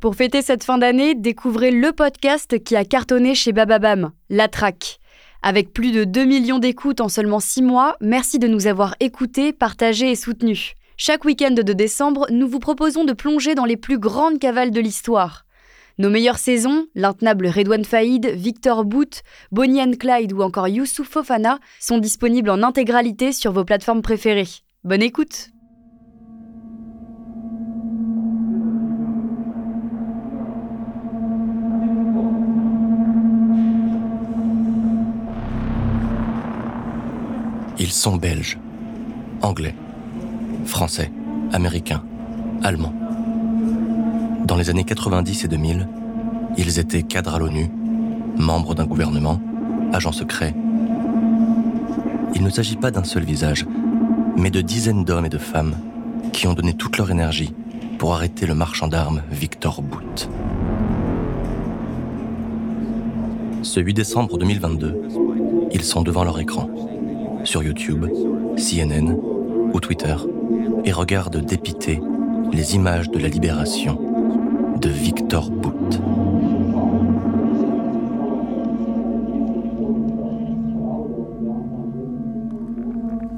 Pour fêter cette fin d'année, découvrez le podcast qui a cartonné chez Bababam, La Traque. Avec plus de 2 millions d'écoutes en seulement 6 mois, merci de nous avoir écoutés, partagés et soutenus. Chaque week-end de décembre, nous vous proposons de plonger dans les plus grandes cavales de l'histoire. Nos meilleures saisons, l'intenable Redouane Faïd, Victor Boot, Bonnie and Clyde ou encore Youssouf Fofana, sont disponibles en intégralité sur vos plateformes préférées. Bonne écoute Ils sont belges, anglais, français, américains, allemands. Dans les années 90 et 2000, ils étaient cadres à l'ONU, membres d'un gouvernement, agents secrets. Il ne s'agit pas d'un seul visage, mais de dizaines d'hommes et de femmes qui ont donné toute leur énergie pour arrêter le marchand d'armes Victor Bout. Ce 8 décembre 2022, ils sont devant leur écran, sur YouTube, CNN ou Twitter, et regardent dépiter les images de la libération de Victor Bout.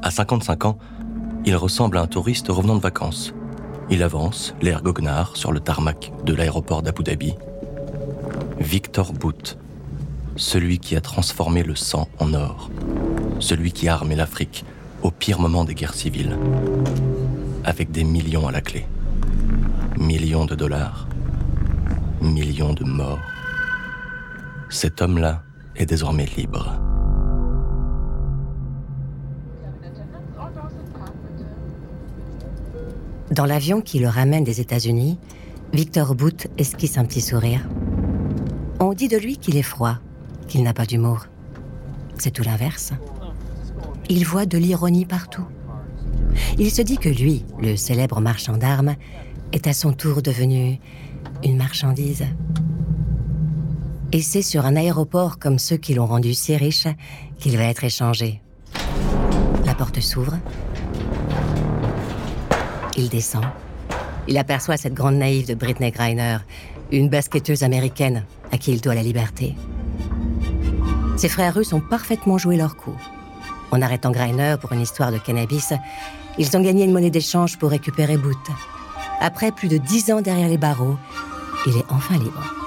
À 55 ans, il ressemble à un touriste revenant de vacances. Il avance, l'air goguenard, sur le tarmac de l'aéroport d'Abu Dhabi. Victor Bout, celui qui a transformé le sang en or, celui qui a armé l'Afrique au pire moment des guerres civiles, avec des millions à la clé. Millions de dollars, millions de morts. Cet homme-là est désormais libre. Dans l'avion qui le ramène des États-Unis, Victor Boot esquisse un petit sourire. On dit de lui qu'il est froid, qu'il n'a pas d'humour. C'est tout l'inverse. Il voit de l'ironie partout. Il se dit que lui, le célèbre marchand d'armes, est à son tour devenu une marchandise. Et c'est sur un aéroport comme ceux qui l'ont rendu si riche qu'il va être échangé. La porte s'ouvre. Il descend. Il aperçoit cette grande naïve de Britney Griner, une basketteuse américaine à qui il doit la liberté. Ses frères russes ont parfaitement joué leur coup. En arrêtant Griner pour une histoire de cannabis, ils ont gagné une monnaie d'échange pour récupérer Boot. Après plus de dix ans derrière les barreaux, il est enfin libre.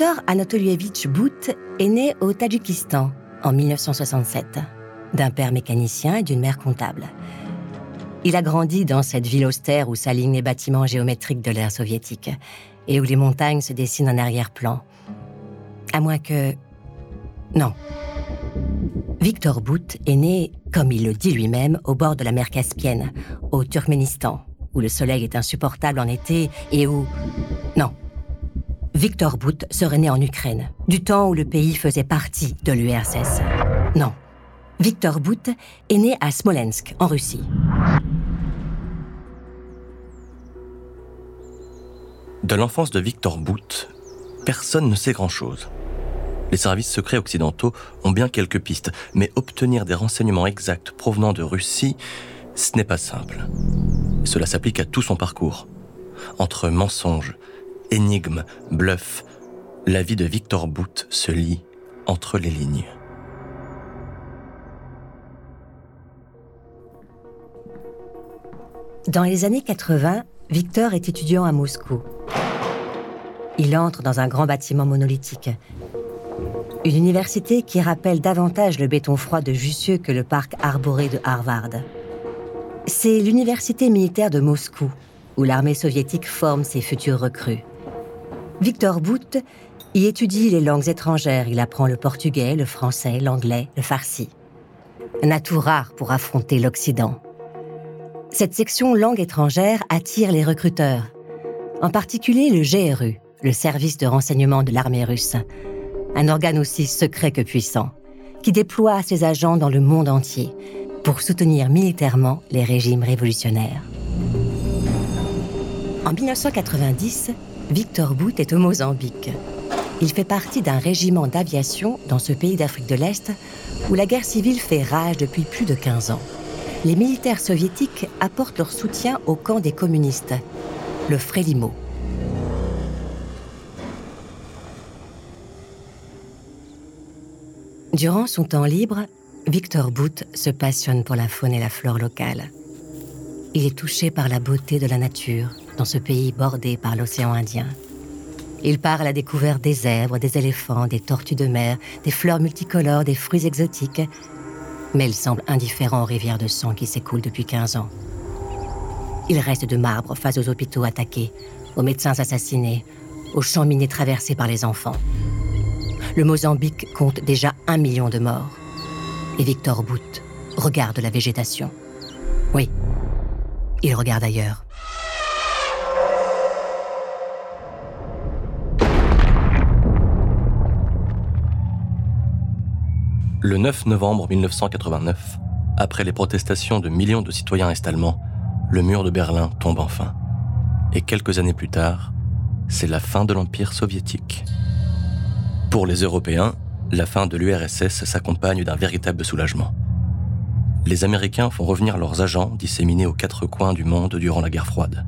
Victor Anatolievitch Bout est né au Tadjikistan en 1967, d'un père mécanicien et d'une mère comptable. Il a grandi dans cette ville austère où s'alignent les bâtiments géométriques de l'ère soviétique et où les montagnes se dessinent en arrière-plan. À moins que... Non. Victor Bout est né, comme il le dit lui-même, au bord de la mer Caspienne, au Turkménistan, où le soleil est insupportable en été et où... Non. Victor Bout serait né en Ukraine, du temps où le pays faisait partie de l'URSS. Non. Victor Bout est né à Smolensk, en Russie. De l'enfance de Victor Bout, personne ne sait grand-chose. Les services secrets occidentaux ont bien quelques pistes, mais obtenir des renseignements exacts provenant de Russie, ce n'est pas simple. Cela s'applique à tout son parcours. Entre mensonges, énigme, bluff, la vie de Victor Bout se lit entre les lignes. Dans les années 80, Victor est étudiant à Moscou. Il entre dans un grand bâtiment monolithique. Une université qui rappelle davantage le béton froid de Jussieu que le parc arboré de Harvard. C'est l'université militaire de Moscou, où l'armée soviétique forme ses futurs recrues. Victor Bout y étudie les langues étrangères. Il apprend le portugais, le français, l'anglais, le farsi. Un atout rare pour affronter l'Occident. Cette section langue étrangère attire les recruteurs, en particulier le GRU, le service de renseignement de l'armée russe, un organe aussi secret que puissant, qui déploie ses agents dans le monde entier pour soutenir militairement les régimes révolutionnaires. En 1990, Victor Bout est au Mozambique. Il fait partie d'un régiment d'aviation dans ce pays d'Afrique de l'Est où la guerre civile fait rage depuis plus de 15 ans. Les militaires soviétiques apportent leur soutien au camp des communistes, le Frélimo. Durant son temps libre, Victor Bout se passionne pour la faune et la flore locale. Il est touché par la beauté de la nature dans ce pays bordé par l'océan Indien. Il part à la découverte des zèbres, des éléphants, des tortues de mer, des fleurs multicolores, des fruits exotiques. Mais il semble indifférent aux rivières de sang qui s'écoulent depuis 15 ans. Il reste de marbre face aux hôpitaux attaqués, aux médecins assassinés, aux champs minés traversés par les enfants. Le Mozambique compte déjà un million de morts. Et Victor Bout regarde la végétation. Il regarde ailleurs. Le 9 novembre 1989, après les protestations de millions de citoyens est-allemands, le mur de Berlin tombe enfin. Et quelques années plus tard, c'est la fin de l'Empire soviétique. Pour les Européens, la fin de l'URSS s'accompagne d'un véritable soulagement. Les Américains font revenir leurs agents disséminés aux quatre coins du monde durant la guerre froide.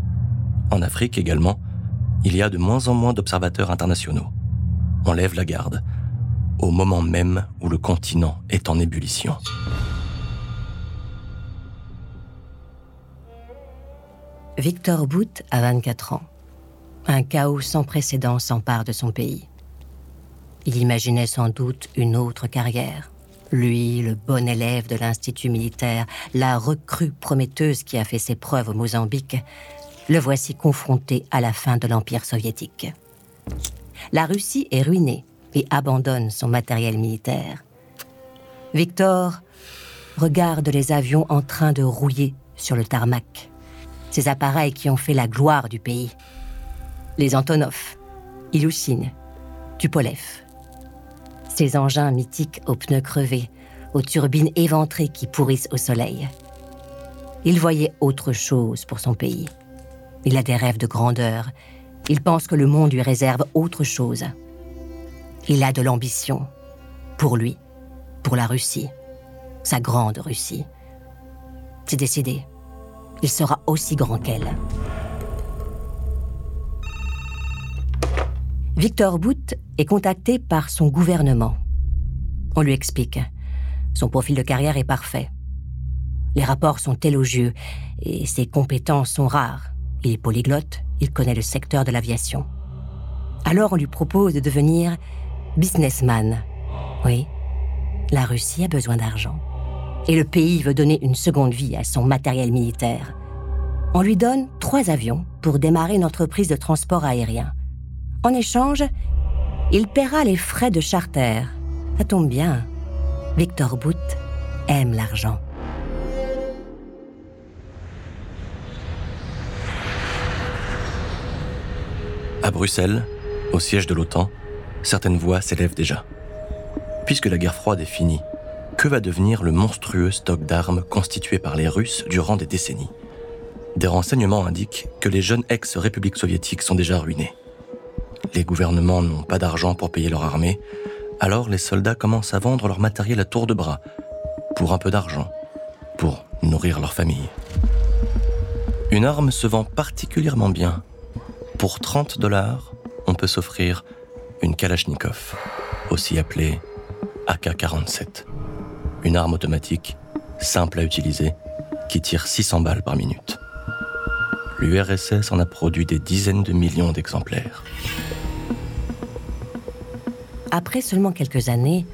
En Afrique également, il y a de moins en moins d'observateurs internationaux. On lève la garde, au moment même où le continent est en ébullition. Victor Bout a 24 ans. Un chaos sans précédent s'empare de son pays. Il imaginait sans doute une autre carrière. Lui, le bon élève de l'Institut militaire, la recrue prometteuse qui a fait ses preuves au Mozambique, le voici confronté à la fin de l'Empire soviétique. La Russie est ruinée et abandonne son matériel militaire. Victor regarde les avions en train de rouiller sur le tarmac, ces appareils qui ont fait la gloire du pays. Les Antonov, Ilyushin, Tupolev, ces engins mythiques aux pneus crevés, aux turbines éventrées qui pourrissent au soleil. Il voyait autre chose pour son pays. Il a des rêves de grandeur. Il pense que le monde lui réserve autre chose. Il a de l'ambition. Pour lui, pour la Russie, sa grande Russie. C'est décidé. Il sera aussi grand qu'elle. Victor Bout est contacté par son gouvernement. On lui explique. Son profil de carrière est parfait. Les rapports sont élogieux et ses compétences sont rares. Il est polyglotte, il connaît le secteur de l'aviation. Alors on lui propose de devenir businessman. Oui, la Russie a besoin d'argent. Et le pays veut donner une seconde vie à son matériel militaire. On lui donne trois avions pour démarrer une entreprise de transport aérien. En échange, il paiera les frais de charter. Ça tombe bien. Victor Bout aime l'argent. À Bruxelles, au siège de l'OTAN, certaines voix s'élèvent déjà. Puisque la guerre froide est finie, que va devenir le monstrueux stock d'armes constitué par les Russes durant des décennies? Des renseignements indiquent que les jeunes ex-républiques soviétiques sont déjà ruinées les gouvernements n'ont pas d'argent pour payer leur armée, alors les soldats commencent à vendre leur matériel à tour de bras, pour un peu d'argent, pour nourrir leur famille. Une arme se vend particulièrement bien. Pour 30 dollars, on peut s'offrir une Kalachnikov, aussi appelée AK-47. Une arme automatique, simple à utiliser, qui tire 600 balles par minute. L'URSS en a produit des dizaines de millions d'exemplaires. Après seulement quelques années,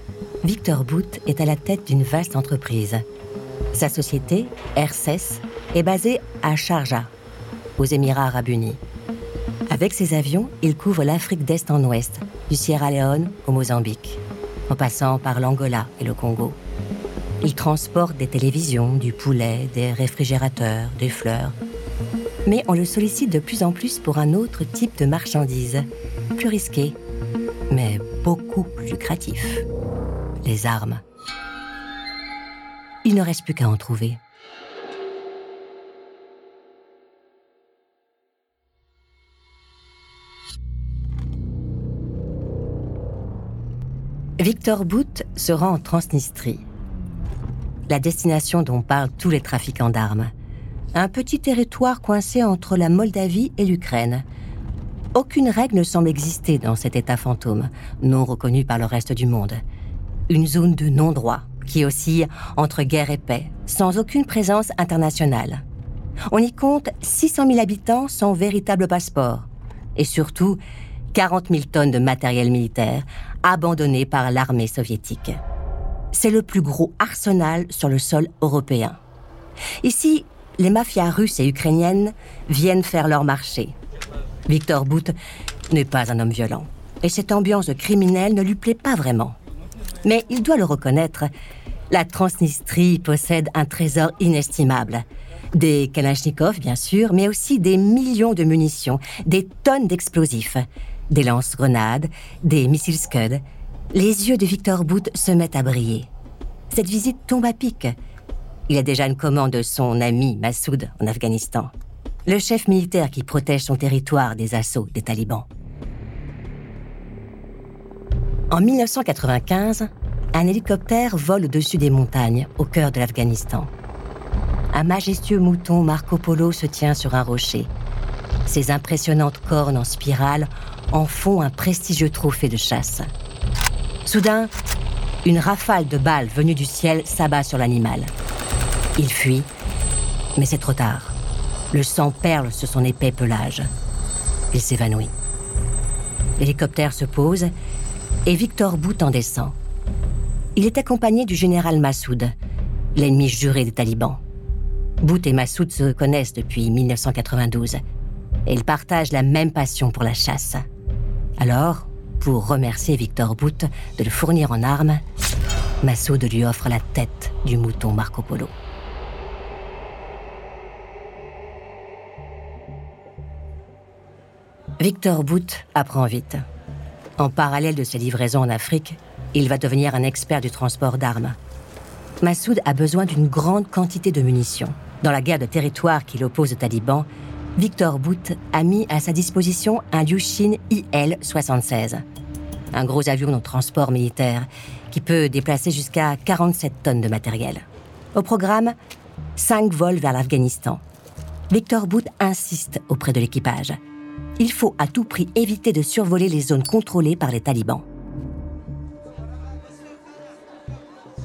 Victor Bout est à la tête d'une vaste entreprise. Sa société, RSS, est basée à Sharjah, aux Émirats arabes unis. Avec ses avions, il couvre l'Afrique d'Est en Ouest, du Sierra Leone au Mozambique, en passant par l'Angola et le Congo. Il transporte des télévisions, du poulet, des réfrigérateurs, des fleurs. Mais on le sollicite de plus en plus pour un autre type de marchandises, plus risqué, mais beaucoup plus lucratif. Les armes. Il ne reste plus qu'à en trouver. Victor Bout se rend en Transnistrie, la destination dont parlent tous les trafiquants d'armes. Un petit territoire coincé entre la Moldavie et l'Ukraine. Aucune règle ne semble exister dans cet État fantôme, non reconnu par le reste du monde. Une zone de non-droit qui oscille entre guerre et paix, sans aucune présence internationale. On y compte 600 000 habitants sans véritable passeport. Et surtout, 40 000 tonnes de matériel militaire abandonné par l'armée soviétique. C'est le plus gros arsenal sur le sol européen. Ici, les mafias russes et ukrainiennes viennent faire leur marché. Victor Bout n'est pas un homme violent, et cette ambiance de criminel ne lui plaît pas vraiment. Mais il doit le reconnaître, la Transnistrie possède un trésor inestimable. Des Kalachnikov, bien sûr, mais aussi des millions de munitions, des tonnes d'explosifs, des lance-grenades, des missiles Scud. Les yeux de Victor Boot se mettent à briller. Cette visite tombe à pic. Il a déjà une commande de son ami Massoud en Afghanistan, le chef militaire qui protège son territoire des assauts des talibans. En 1995, un hélicoptère vole au-dessus des montagnes, au cœur de l'Afghanistan. Un majestueux mouton Marco Polo se tient sur un rocher. Ses impressionnantes cornes en spirale en font un prestigieux trophée de chasse. Soudain, une rafale de balles venues du ciel s'abat sur l'animal. Il fuit, mais c'est trop tard. Le sang perle sur son épais pelage. Il s'évanouit. L'hélicoptère se pose et Victor Bout en descend. Il est accompagné du général Massoud, l'ennemi juré des talibans. Bout et Massoud se connaissent depuis 1992 et ils partagent la même passion pour la chasse. Alors, pour remercier Victor Bout de le fournir en armes, Massoud lui offre la tête du mouton Marco Polo. Victor Bout apprend vite. En parallèle de ses livraisons en Afrique, il va devenir un expert du transport d'armes. Massoud a besoin d'une grande quantité de munitions. Dans la guerre de territoire qu'il oppose aux talibans, Victor Bout a mis à sa disposition un Liushin IL-76, un gros avion de transport militaire qui peut déplacer jusqu'à 47 tonnes de matériel. Au programme, 5 vols vers l'Afghanistan. Victor Bout insiste auprès de l'équipage. Il faut à tout prix éviter de survoler les zones contrôlées par les talibans.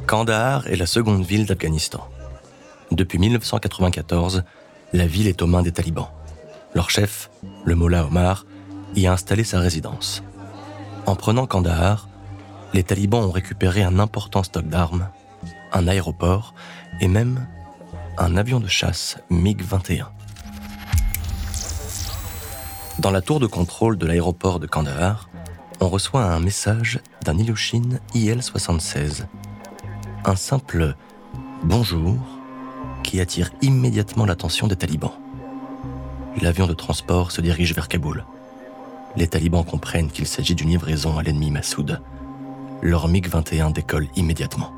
Kandahar est la seconde ville d'Afghanistan. Depuis 1994, la ville est aux mains des talibans. Leur chef, le Mollah Omar, y a installé sa résidence. En prenant Kandahar, les talibans ont récupéré un important stock d'armes, un aéroport et même un avion de chasse MiG-21. Dans la tour de contrôle de l'aéroport de Kandahar, on reçoit un message d'un Ilyushin IL-76. Un simple bonjour qui attire immédiatement l'attention des talibans l'avion de transport se dirige vers Kaboul. Les talibans comprennent qu'il s'agit d'une livraison à l'ennemi Massoud. Leur MiG-21 décolle immédiatement.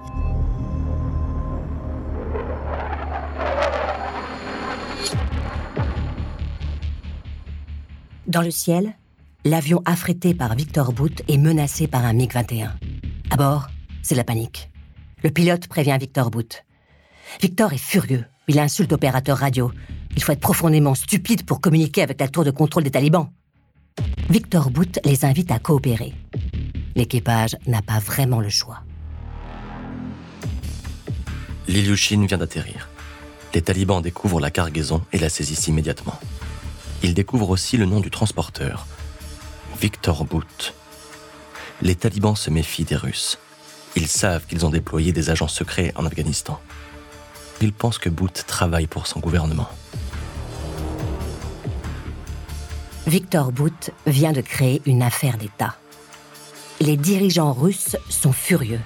Dans le ciel, l'avion affrété par Victor Boot est menacé par un MiG-21. À bord, c'est la panique. Le pilote prévient Victor Boot. Victor est furieux. Il insulte l'opérateur radio. Il faut être profondément stupide pour communiquer avec la tour de contrôle des talibans. Victor Bout les invite à coopérer. L'équipage n'a pas vraiment le choix. L'Ilyushin vient d'atterrir. Les talibans découvrent la cargaison et la saisissent immédiatement. Ils découvrent aussi le nom du transporteur, Victor Bout. Les talibans se méfient des Russes. Ils savent qu'ils ont déployé des agents secrets en Afghanistan. Ils pensent que Bout travaille pour son gouvernement. Victor Bout vient de créer une affaire d'État. Les dirigeants russes sont furieux.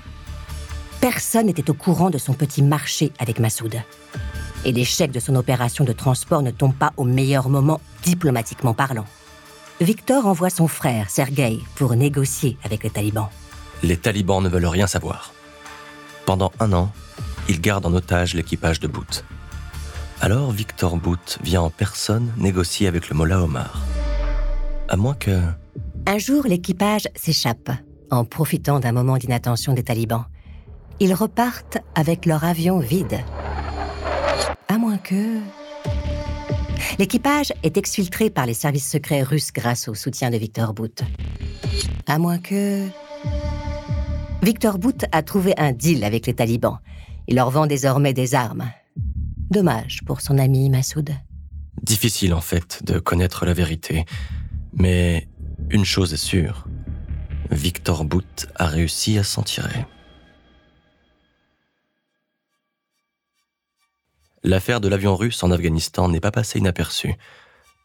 Personne n'était au courant de son petit marché avec Massoud. Et l'échec de son opération de transport ne tombe pas au meilleur moment diplomatiquement parlant. Victor envoie son frère, Sergei, pour négocier avec les talibans. Les talibans ne veulent rien savoir. Pendant un an, ils gardent en otage l'équipage de Bout. Alors Victor Bout vient en personne négocier avec le Mollah Omar. À moins que... Un jour, l'équipage s'échappe, en profitant d'un moment d'inattention des talibans. Ils repartent avec leur avion vide. Que... L'équipage est exfiltré par les services secrets russes grâce au soutien de Victor Bout. À moins que... Victor Bout a trouvé un deal avec les talibans. Il leur vend désormais des armes. Dommage pour son ami Massoud. Difficile en fait de connaître la vérité. Mais une chose est sûre, Victor Bout a réussi à s'en tirer. L'affaire de l'avion russe en Afghanistan n'est pas passée inaperçue,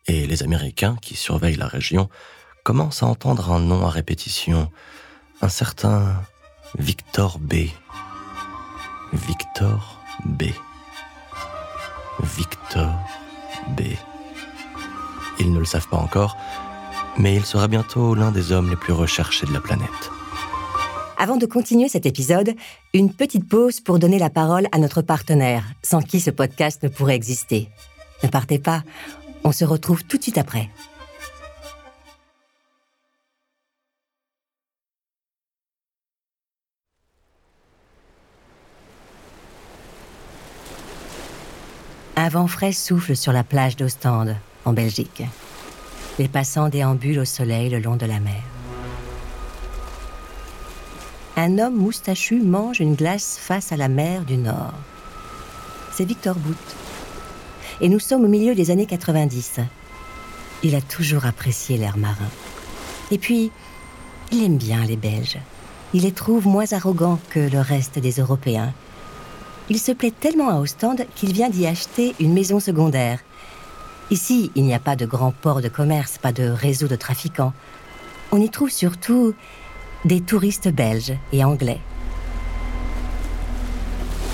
et les Américains qui surveillent la région commencent à entendre un nom à répétition, un certain Victor B. Victor B. Victor B. Ils ne le savent pas encore, mais il sera bientôt l'un des hommes les plus recherchés de la planète. Avant de continuer cet épisode, une petite pause pour donner la parole à notre partenaire, sans qui ce podcast ne pourrait exister. Ne partez pas, on se retrouve tout de suite après. Un vent frais souffle sur la plage d'Ostende, en Belgique. Les passants déambulent au soleil le long de la mer. Un homme moustachu mange une glace face à la mer du Nord. C'est Victor Bout. Et nous sommes au milieu des années 90. Il a toujours apprécié l'air marin. Et puis, il aime bien les Belges. Il les trouve moins arrogants que le reste des Européens. Il se plaît tellement à Ostende qu'il vient d'y acheter une maison secondaire Ici, il n'y a pas de grand port de commerce, pas de réseau de trafiquants. On y trouve surtout des touristes belges et anglais.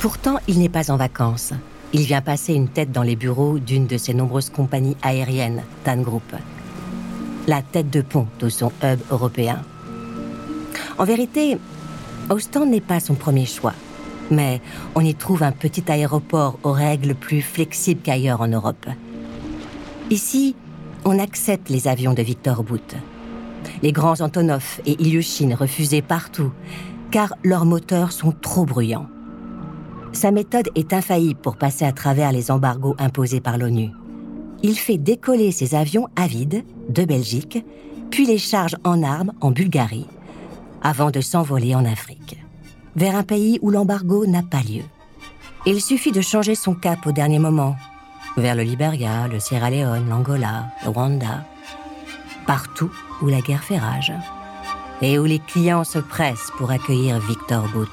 Pourtant, il n'est pas en vacances. Il vient passer une tête dans les bureaux d'une de ses nombreuses compagnies aériennes, TAN Group. La tête de pont de son hub européen. En vérité, Ostend n'est pas son premier choix. Mais on y trouve un petit aéroport aux règles plus flexibles qu'ailleurs en Europe. Ici, on accepte les avions de Victor Bout. Les grands Antonov et Ilyushin refusés partout, car leurs moteurs sont trop bruyants. Sa méthode est infaillible pour passer à travers les embargos imposés par l'ONU. Il fait décoller ses avions à vide de Belgique, puis les charge en armes en Bulgarie, avant de s'envoler en Afrique, vers un pays où l'embargo n'a pas lieu. Il suffit de changer son cap au dernier moment vers le Liberia, le Sierra Leone, l'Angola, le Rwanda, partout où la guerre fait rage et où les clients se pressent pour accueillir Victor Bout.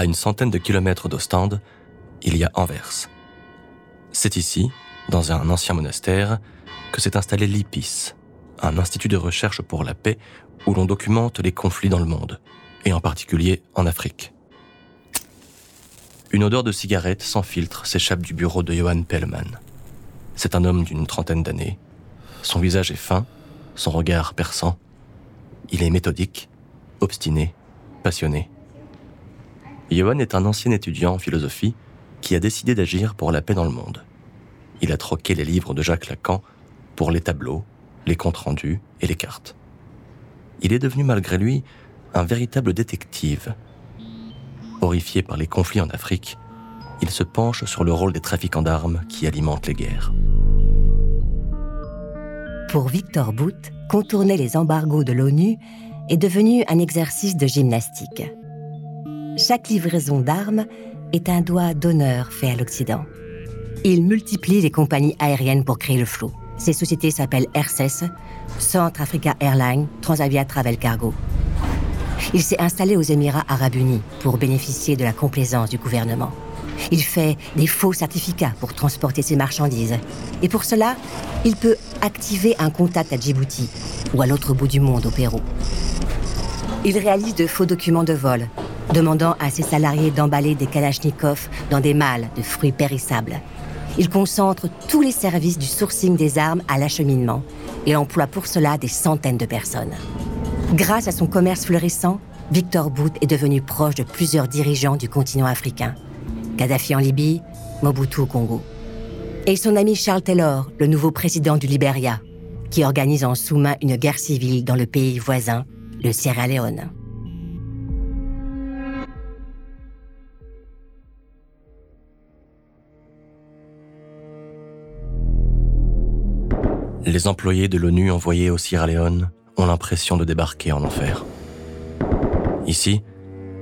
À une centaine de kilomètres d'Ostende, il y a Anvers. C'est ici, dans un ancien monastère, que s'est installé l'IPIS, un institut de recherche pour la paix où l'on documente les conflits dans le monde, et en particulier en Afrique. Une odeur de cigarette sans filtre s'échappe du bureau de Johan Pellman. C'est un homme d'une trentaine d'années. Son visage est fin, son regard perçant. Il est méthodique, obstiné, passionné. Johan est un ancien étudiant en philosophie qui a décidé d'agir pour la paix dans le monde. Il a troqué les livres de Jacques Lacan pour les tableaux, les comptes rendus et les cartes. Il est devenu malgré lui un véritable détective. Horrifié par les conflits en Afrique, il se penche sur le rôle des trafiquants d'armes qui alimentent les guerres. Pour Victor Bout, contourner les embargos de l'ONU est devenu un exercice de gymnastique. Chaque livraison d'armes est un doigt d'honneur fait à l'Occident. Il multiplie les compagnies aériennes pour créer le flot. Ces sociétés s'appellent RSS, Centre Africa Airlines, Transavia Travel Cargo. Il s'est installé aux Émirats arabes unis pour bénéficier de la complaisance du gouvernement. Il fait des faux certificats pour transporter ses marchandises. Et pour cela, il peut activer un contact à Djibouti ou à l'autre bout du monde au Pérou. Il réalise de faux documents de vol, demandant à ses salariés d'emballer des kalachnikovs dans des malles de fruits périssables. Il concentre tous les services du sourcing des armes à l'acheminement et emploie pour cela des centaines de personnes. Grâce à son commerce florissant, Victor Bout est devenu proche de plusieurs dirigeants du continent africain. Kadhafi en Libye, Mobutu au Congo. Et son ami Charles Taylor, le nouveau président du Liberia, qui organise en sous-main une guerre civile dans le pays voisin, le Sierra Leone. Les employés de l'ONU envoyés au Sierra Leone ont l'impression de débarquer en enfer. Ici,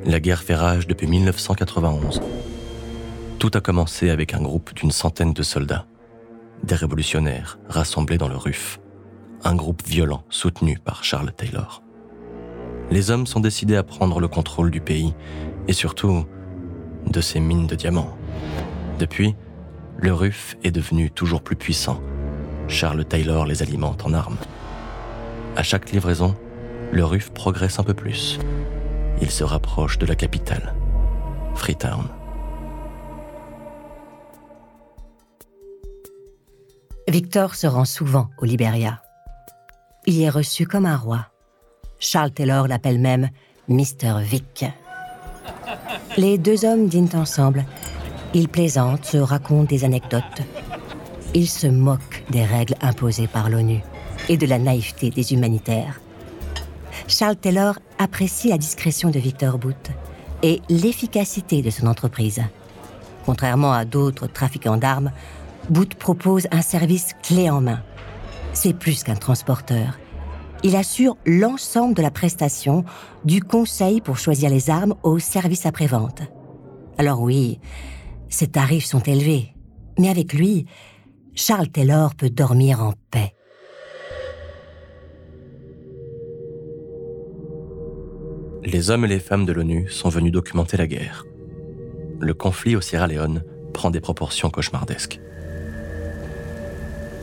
la guerre fait rage depuis 1991. Tout a commencé avec un groupe d'une centaine de soldats, des révolutionnaires rassemblés dans le RUF, un groupe violent soutenu par Charles Taylor. Les hommes sont décidés à prendre le contrôle du pays et surtout de ses mines de diamants. Depuis, le RUF est devenu toujours plus puissant. Charles Taylor les alimente en armes. À chaque livraison, le RUF progresse un peu plus. Il se rapproche de la capitale, Freetown. Victor se rend souvent au Liberia. Il est reçu comme un roi. Charles Taylor l'appelle même Mr. Vic. Les deux hommes dînent ensemble. Ils plaisantent, se racontent des anecdotes. Ils se moquent des règles imposées par l'ONU et de la naïveté des humanitaires. Charles Taylor apprécie la discrétion de Victor Booth et l'efficacité de son entreprise. Contrairement à d'autres trafiquants d'armes, Booth propose un service clé en main. C'est plus qu'un transporteur. Il assure l'ensemble de la prestation, du conseil pour choisir les armes au service après-vente. Alors oui, ses tarifs sont élevés, mais avec lui, Charles Taylor peut dormir en paix. Les hommes et les femmes de l'ONU sont venus documenter la guerre. Le conflit au Sierra Leone prend des proportions cauchemardesques.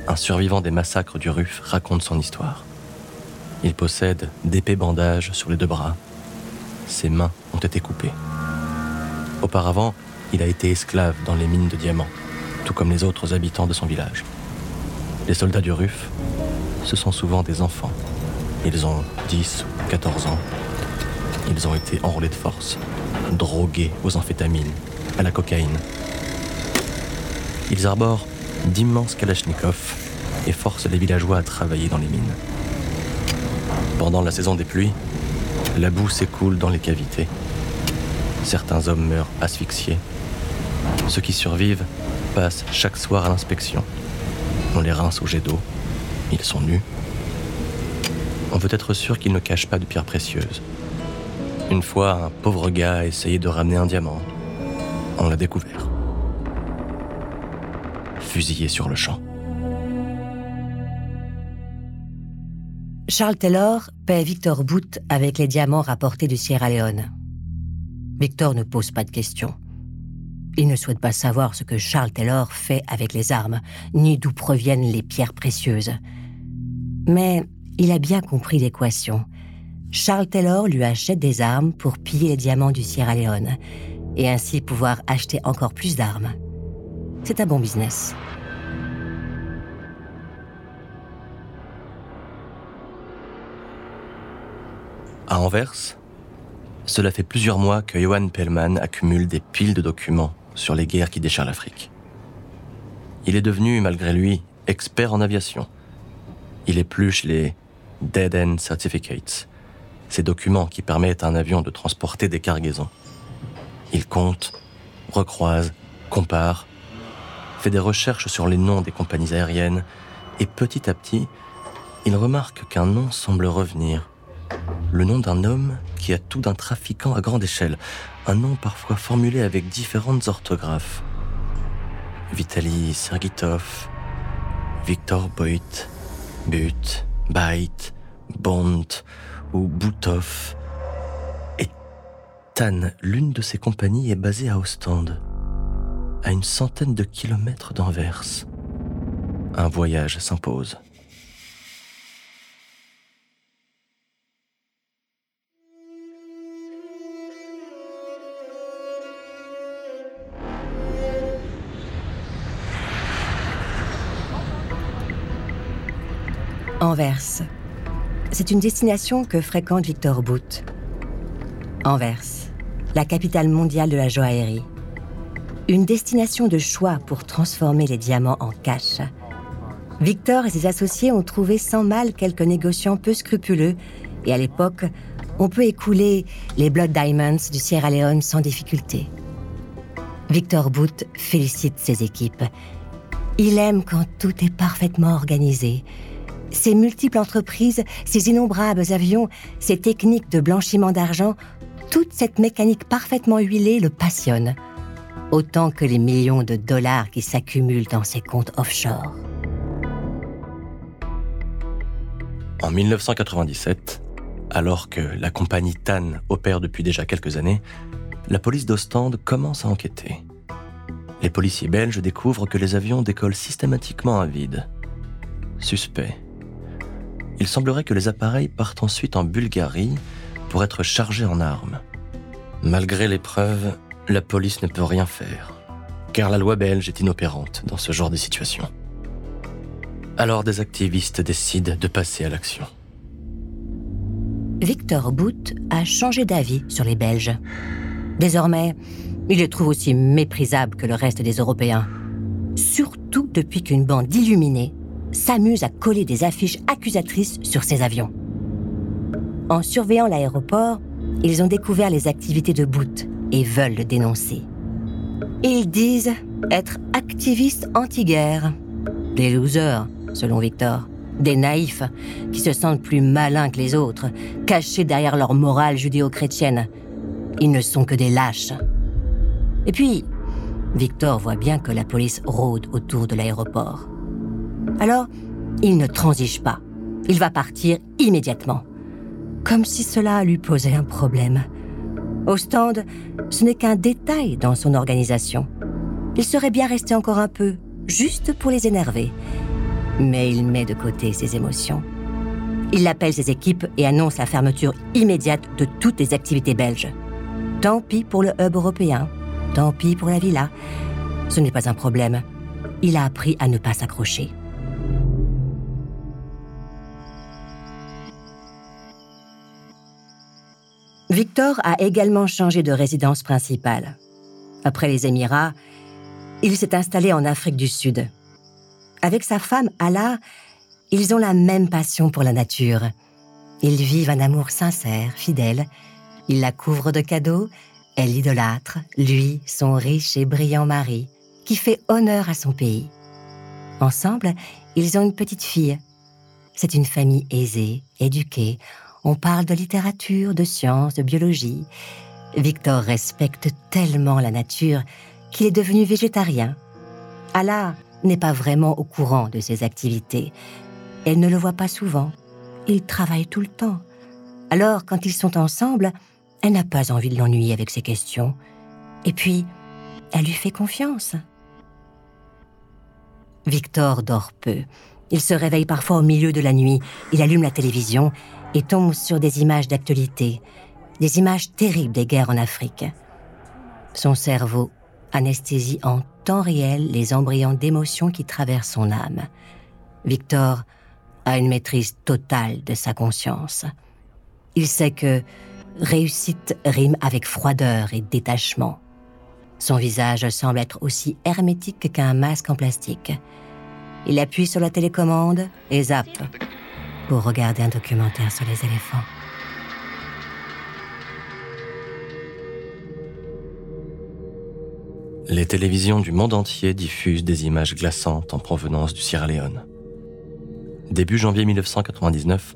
Un survivant des massacres du RUF raconte son histoire. Il possède d'épais bandages sur les deux bras. Ses mains ont été coupées. Auparavant, il a été esclave dans les mines de diamants, tout comme les autres habitants de son village. Les soldats du RUF, ce sont souvent des enfants. Ils ont 10 ou 14 ans ils ont été enrôlés de force, drogués aux amphétamines, à la cocaïne. Ils arborent d'immenses kalachnikovs et forcent les villageois à travailler dans les mines. Pendant la saison des pluies, la boue s'écoule dans les cavités. Certains hommes meurent asphyxiés. Ceux qui survivent passent chaque soir à l'inspection. On les rince au jet d'eau. Ils sont nus. On veut être sûr qu'ils ne cachent pas de pierres précieuses. Une fois, un pauvre gars a essayé de ramener un diamant. On l'a découvert. Fusillé sur le champ. Charles Taylor paie Victor Booth avec les diamants rapportés du Sierra Leone. Victor ne pose pas de questions. Il ne souhaite pas savoir ce que Charles Taylor fait avec les armes, ni d'où proviennent les pierres précieuses. Mais il a bien compris l'équation Charles Taylor lui achète des armes pour piller les diamants du Sierra Leone et ainsi pouvoir acheter encore plus d'armes. C'est un bon business. À Anvers, cela fait plusieurs mois que Johan Pellman accumule des piles de documents sur les guerres qui déchirent l'Afrique. Il est devenu, malgré lui, expert en aviation. Il épluche les Dead End Certificates, ces documents qui permettent à un avion de transporter des cargaisons. Il compte, recroise compare, fait des recherches sur les noms des compagnies aériennes, et petit à petit, il remarque qu'un nom semble revenir. Le nom d'un homme qui a tout d'un trafiquant à grande échelle, un nom parfois formulé avec différentes orthographes. Vitaly Sergitov, Victor Boit, But, Bait, Bond ou Boutov. Et Tan, l'une de ces compagnies, est basée à Ostende, à une centaine de kilomètres d'Anvers. Un voyage s'impose. Anvers. C'est une destination que fréquente Victor Boot. Anvers, la capitale mondiale de la joaillerie. Une destination de choix pour transformer les diamants en cash. Victor et ses associés ont trouvé sans mal quelques négociants peu scrupuleux et à l'époque, on peut écouler les Blood Diamonds du Sierra Leone sans difficulté. Victor Boot félicite ses équipes. Il aime quand tout est parfaitement organisé, ces multiples entreprises, ces innombrables avions, ces techniques de blanchiment d'argent, toute cette mécanique parfaitement huilée le passionne, autant que les millions de dollars qui s'accumulent dans ses comptes offshore. En 1997, alors que la compagnie TAN opère depuis déjà quelques années, la police d'Ostende commence à enquêter. Les policiers belges découvrent que les avions décollent systématiquement à vide. Suspect il semblerait que les appareils partent ensuite en Bulgarie pour être chargés en armes. Malgré les preuves, la police ne peut rien faire, car la loi belge est inopérante dans ce genre de situation. Alors des activistes décident de passer à l'action. Victor Boot a changé d'avis sur les Belges. Désormais, il les trouve aussi méprisables que le reste des Européens. Surtout depuis qu'une bande d'illuminés s'amusent à coller des affiches accusatrices sur ces avions. En surveillant l'aéroport, ils ont découvert les activités de Boot et veulent le dénoncer. Ils disent être activistes anti-guerre. Des losers, selon Victor. Des naïfs qui se sentent plus malins que les autres, cachés derrière leur morale judéo-chrétienne. Ils ne sont que des lâches. Et puis, Victor voit bien que la police rôde autour de l'aéroport. Alors, il ne transige pas. Il va partir immédiatement. Comme si cela lui posait un problème. Au stand, ce n'est qu'un détail dans son organisation. Il serait bien resté encore un peu, juste pour les énerver. Mais il met de côté ses émotions. Il appelle ses équipes et annonce la fermeture immédiate de toutes les activités belges. Tant pis pour le hub européen, tant pis pour la villa. Ce n'est pas un problème. Il a appris à ne pas s'accrocher. Victor a également changé de résidence principale. Après les Émirats, il s'est installé en Afrique du Sud. Avec sa femme Ala, ils ont la même passion pour la nature. Ils vivent un amour sincère, fidèle. Il la couvre de cadeaux, elle l'idolâtre, lui, son riche et brillant mari, qui fait honneur à son pays. Ensemble, ils ont une petite fille. C'est une famille aisée, éduquée, on parle de littérature, de sciences, de biologie. Victor respecte tellement la nature qu'il est devenu végétarien. Allah n'est pas vraiment au courant de ses activités. Elle ne le voit pas souvent. Il travaille tout le temps. Alors, quand ils sont ensemble, elle n'a pas envie de l'ennuyer avec ses questions. Et puis, elle lui fait confiance. Victor dort peu. Il se réveille parfois au milieu de la nuit. Il allume la télévision et tombe sur des images d'actualité, des images terribles des guerres en Afrique. Son cerveau anesthésie en temps réel les embryons d'émotions qui traversent son âme. Victor a une maîtrise totale de sa conscience. Il sait que réussite rime avec froideur et détachement. Son visage semble être aussi hermétique qu'un masque en plastique. Il appuie sur la télécommande et zappe pour regarder un documentaire sur les éléphants. Les télévisions du monde entier diffusent des images glaçantes en provenance du Sierra Leone. Début janvier 1999,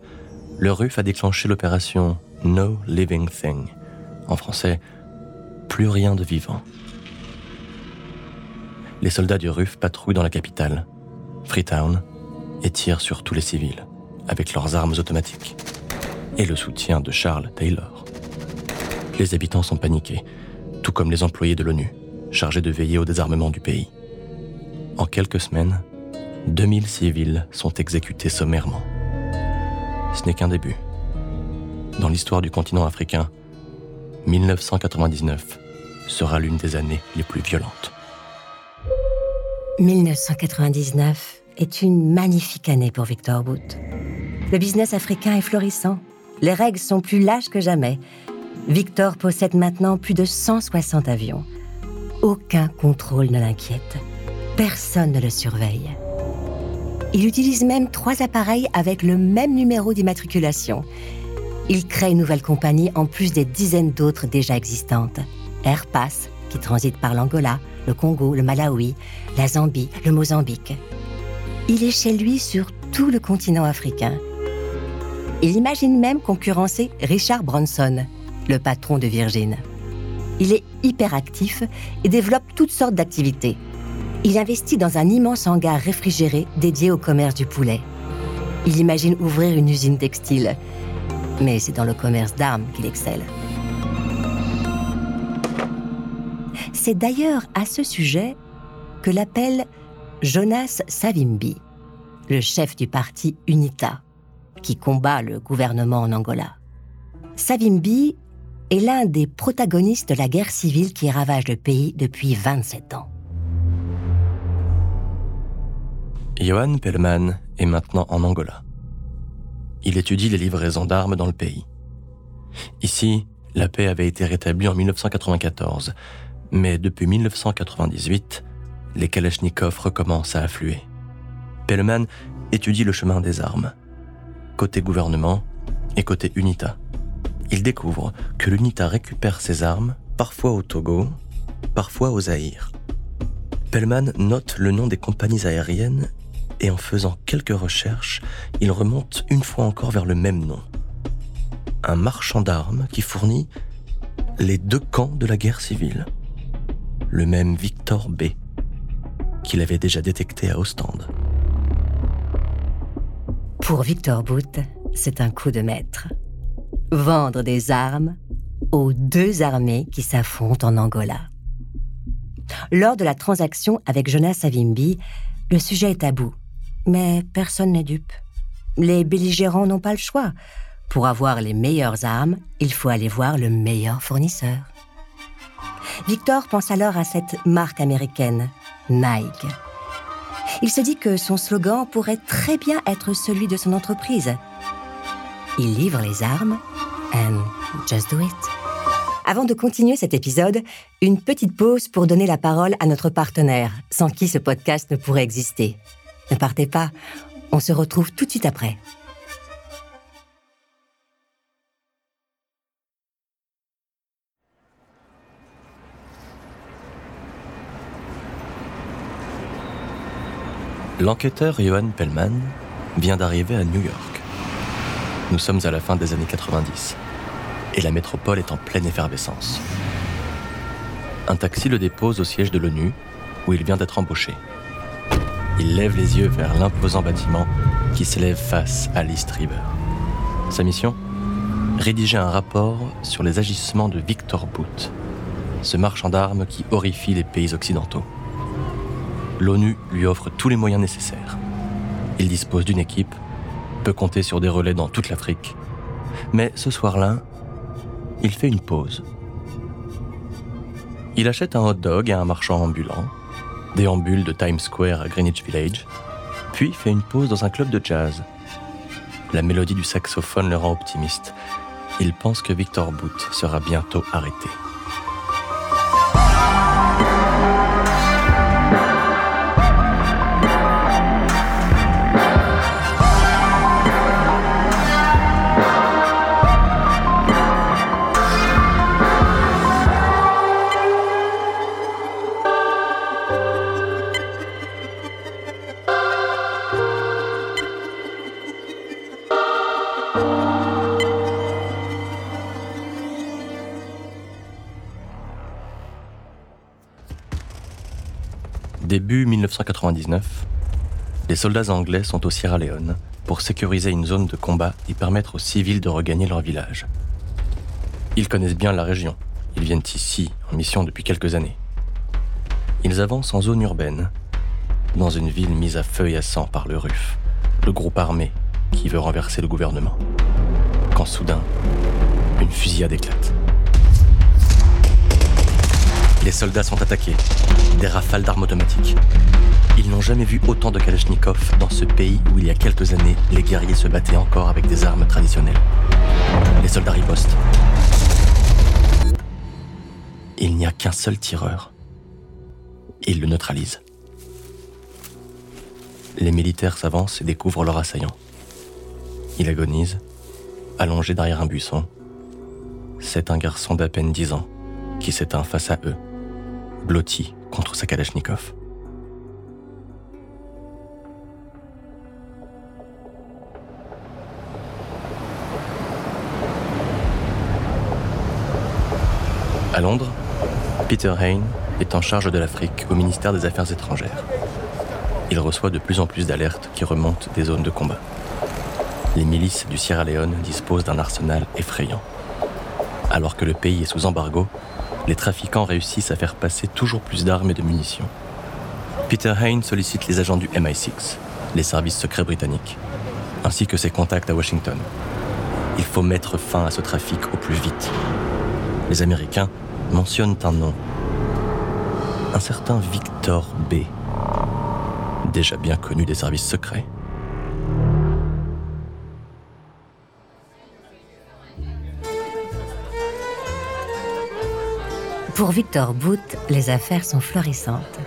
le RUF a déclenché l'opération No Living Thing. En français, plus rien de vivant. Les soldats du RUF patrouillent dans la capitale, Freetown, et tirent sur tous les civils, avec leurs armes automatiques, et le soutien de Charles Taylor. Les habitants sont paniqués, tout comme les employés de l'ONU, chargés de veiller au désarmement du pays. En quelques semaines, 2000 civils sont exécutés sommairement. Ce n'est qu'un début. Dans l'histoire du continent africain, 1999 sera l'une des années les plus violentes. 1999 est une magnifique année pour Victor Boot. Le business africain est florissant. Les règles sont plus lâches que jamais. Victor possède maintenant plus de 160 avions. Aucun contrôle ne l'inquiète. Personne ne le surveille. Il utilise même trois appareils avec le même numéro d'immatriculation. Il crée une nouvelle compagnie en plus des dizaines d'autres déjà existantes. Airpass, qui transite par l'Angola, le Congo, le Malawi, la Zambie, le Mozambique. Il est chez lui sur tout le continent africain. Il imagine même concurrencer Richard Branson, le patron de Virgin. Il est hyperactif et développe toutes sortes d'activités il investit dans un immense hangar réfrigéré dédié au commerce du poulet. Il imagine ouvrir une usine textile, mais c'est dans le commerce d'armes qu'il excelle. C'est d'ailleurs à ce sujet que l'appelle Jonas Savimbi, le chef du parti UNITA, qui combat le gouvernement en Angola. Savimbi est l'un des protagonistes de la guerre civile qui ravage le pays depuis 27 ans. Johan Pellman est maintenant en Angola. Il étudie les livraisons d'armes dans le pays. Ici, la paix avait été rétablie en 1994, mais depuis 1998, les Kalachnikovs recommencent à affluer. Pellman étudie le chemin des armes, côté gouvernement et côté UNITA. Il découvre que l'UNITA récupère ses armes, parfois au Togo, parfois au Zaïre. Pellman note le nom des compagnies aériennes et en faisant quelques recherches, il remonte une fois encore vers le même nom. Un marchand d'armes qui fournit les deux camps de la guerre civile. Le même Victor B, qu'il avait déjà détecté à Ostende. Pour Victor Booth, c'est un coup de maître. Vendre des armes aux deux armées qui s'affrontent en Angola. Lors de la transaction avec Jonas Savimbi, le sujet est tabou. Mais personne n'est dupe. Les belligérants n'ont pas le choix. Pour avoir les meilleures armes, il faut aller voir le meilleur fournisseur. Victor pense alors à cette marque américaine, Nike. Il se dit que son slogan pourrait très bien être celui de son entreprise. Il livre les armes and just do it. Avant de continuer cet épisode, une petite pause pour donner la parole à notre partenaire, sans qui ce podcast ne pourrait exister. Ne partez pas, on se retrouve tout de suite après. L'enquêteur Johan Pellman vient d'arriver à New York. Nous sommes à la fin des années 90 et la métropole est en pleine effervescence. Un taxi le dépose au siège de l'ONU où il vient d'être embauché. Il lève les yeux vers l'imposant bâtiment qui s'élève face à l'East River. Sa mission? Rédiger un rapport sur les agissements de Victor Boot, ce marchand d'armes qui horrifie les pays occidentaux. L'ONU lui offre tous les moyens nécessaires. Il dispose d'une équipe, peut compter sur des relais dans toute l'Afrique. Mais ce soir-là, il fait une pause. Il achète un hot dog à un marchand ambulant déambule de Times Square à Greenwich Village, puis fait une pause dans un club de jazz. La mélodie du saxophone le rend optimiste. Il pense que Victor Boot sera bientôt arrêté. 1999, les soldats anglais sont au Sierra Leone pour sécuriser une zone de combat et permettre aux civils de regagner leur village. Ils connaissent bien la région. Ils viennent ici en mission depuis quelques années. Ils avancent en zone urbaine, dans une ville mise à feu et à sang par le RUF, le groupe armé qui veut renverser le gouvernement. Quand soudain, une fusillade éclate. Les soldats sont attaqués, des rafales d'armes automatiques. Ils n'ont jamais vu autant de Kalachnikov dans ce pays où il y a quelques années, les guerriers se battaient encore avec des armes traditionnelles. Les soldats ripostent. Il n'y a qu'un seul tireur. Ils le neutralisent. Les militaires s'avancent et découvrent leur assaillant. Il agonise, allongé derrière un buisson. C'est un garçon d'à peine 10 ans qui s'éteint face à eux, blotti contre sa Kalachnikov. À Londres, Peter Hain est en charge de l'Afrique au ministère des Affaires étrangères. Il reçoit de plus en plus d'alertes qui remontent des zones de combat. Les milices du Sierra Leone disposent d'un arsenal effrayant. Alors que le pays est sous embargo, les trafiquants réussissent à faire passer toujours plus d'armes et de munitions. Peter Hain sollicite les agents du MI6, les services secrets britanniques, ainsi que ses contacts à Washington. Il faut mettre fin à ce trafic au plus vite. Les Américains mentionnent un nom, un certain Victor B, déjà bien connu des services secrets. Pour Victor Booth, les affaires sont florissantes.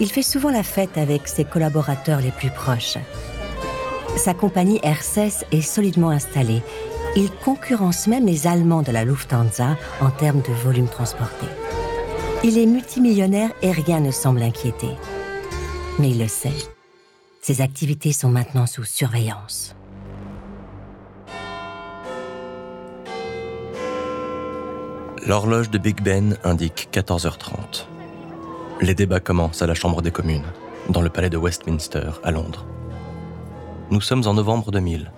Il fait souvent la fête avec ses collaborateurs les plus proches. Sa compagnie RCS est solidement installée. Il concurrence même les Allemands de la Lufthansa en termes de volume transporté. Il est multimillionnaire et rien ne semble inquiéter. Mais il le sait. Ses activités sont maintenant sous surveillance. L'horloge de Big Ben indique 14h30. Les débats commencent à la Chambre des communes, dans le palais de Westminster, à Londres. Nous sommes en novembre 2000.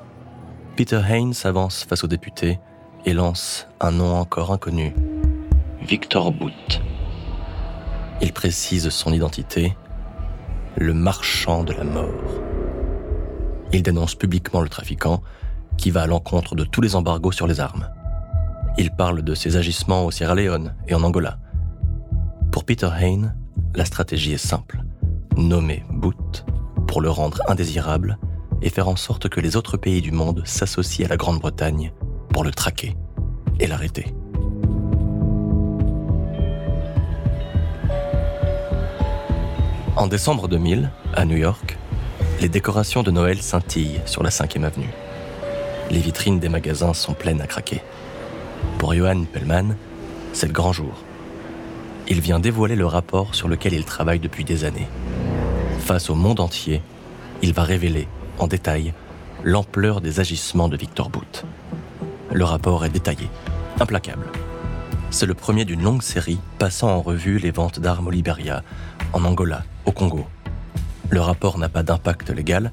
Peter Haynes s'avance face aux députés et lance un nom encore inconnu, Victor Booth. Il précise son identité, le marchand de la mort. Il dénonce publiquement le trafiquant qui va à l'encontre de tous les embargos sur les armes. Il parle de ses agissements au Sierra Leone et en Angola. Pour Peter Hain, la stratégie est simple. Nommer Boot pour le rendre indésirable et faire en sorte que les autres pays du monde s'associent à la Grande-Bretagne pour le traquer et l'arrêter. En décembre 2000, à New York, les décorations de Noël scintillent sur la 5e avenue. Les vitrines des magasins sont pleines à craquer. Pour Johan Pellman, c'est le grand jour. Il vient dévoiler le rapport sur lequel il travaille depuis des années. Face au monde entier, il va révéler, en détail, l'ampleur des agissements de Victor Booth. Le rapport est détaillé, implacable. C'est le premier d'une longue série passant en revue les ventes d'armes au Liberia, en Angola, au Congo. Le rapport n'a pas d'impact légal,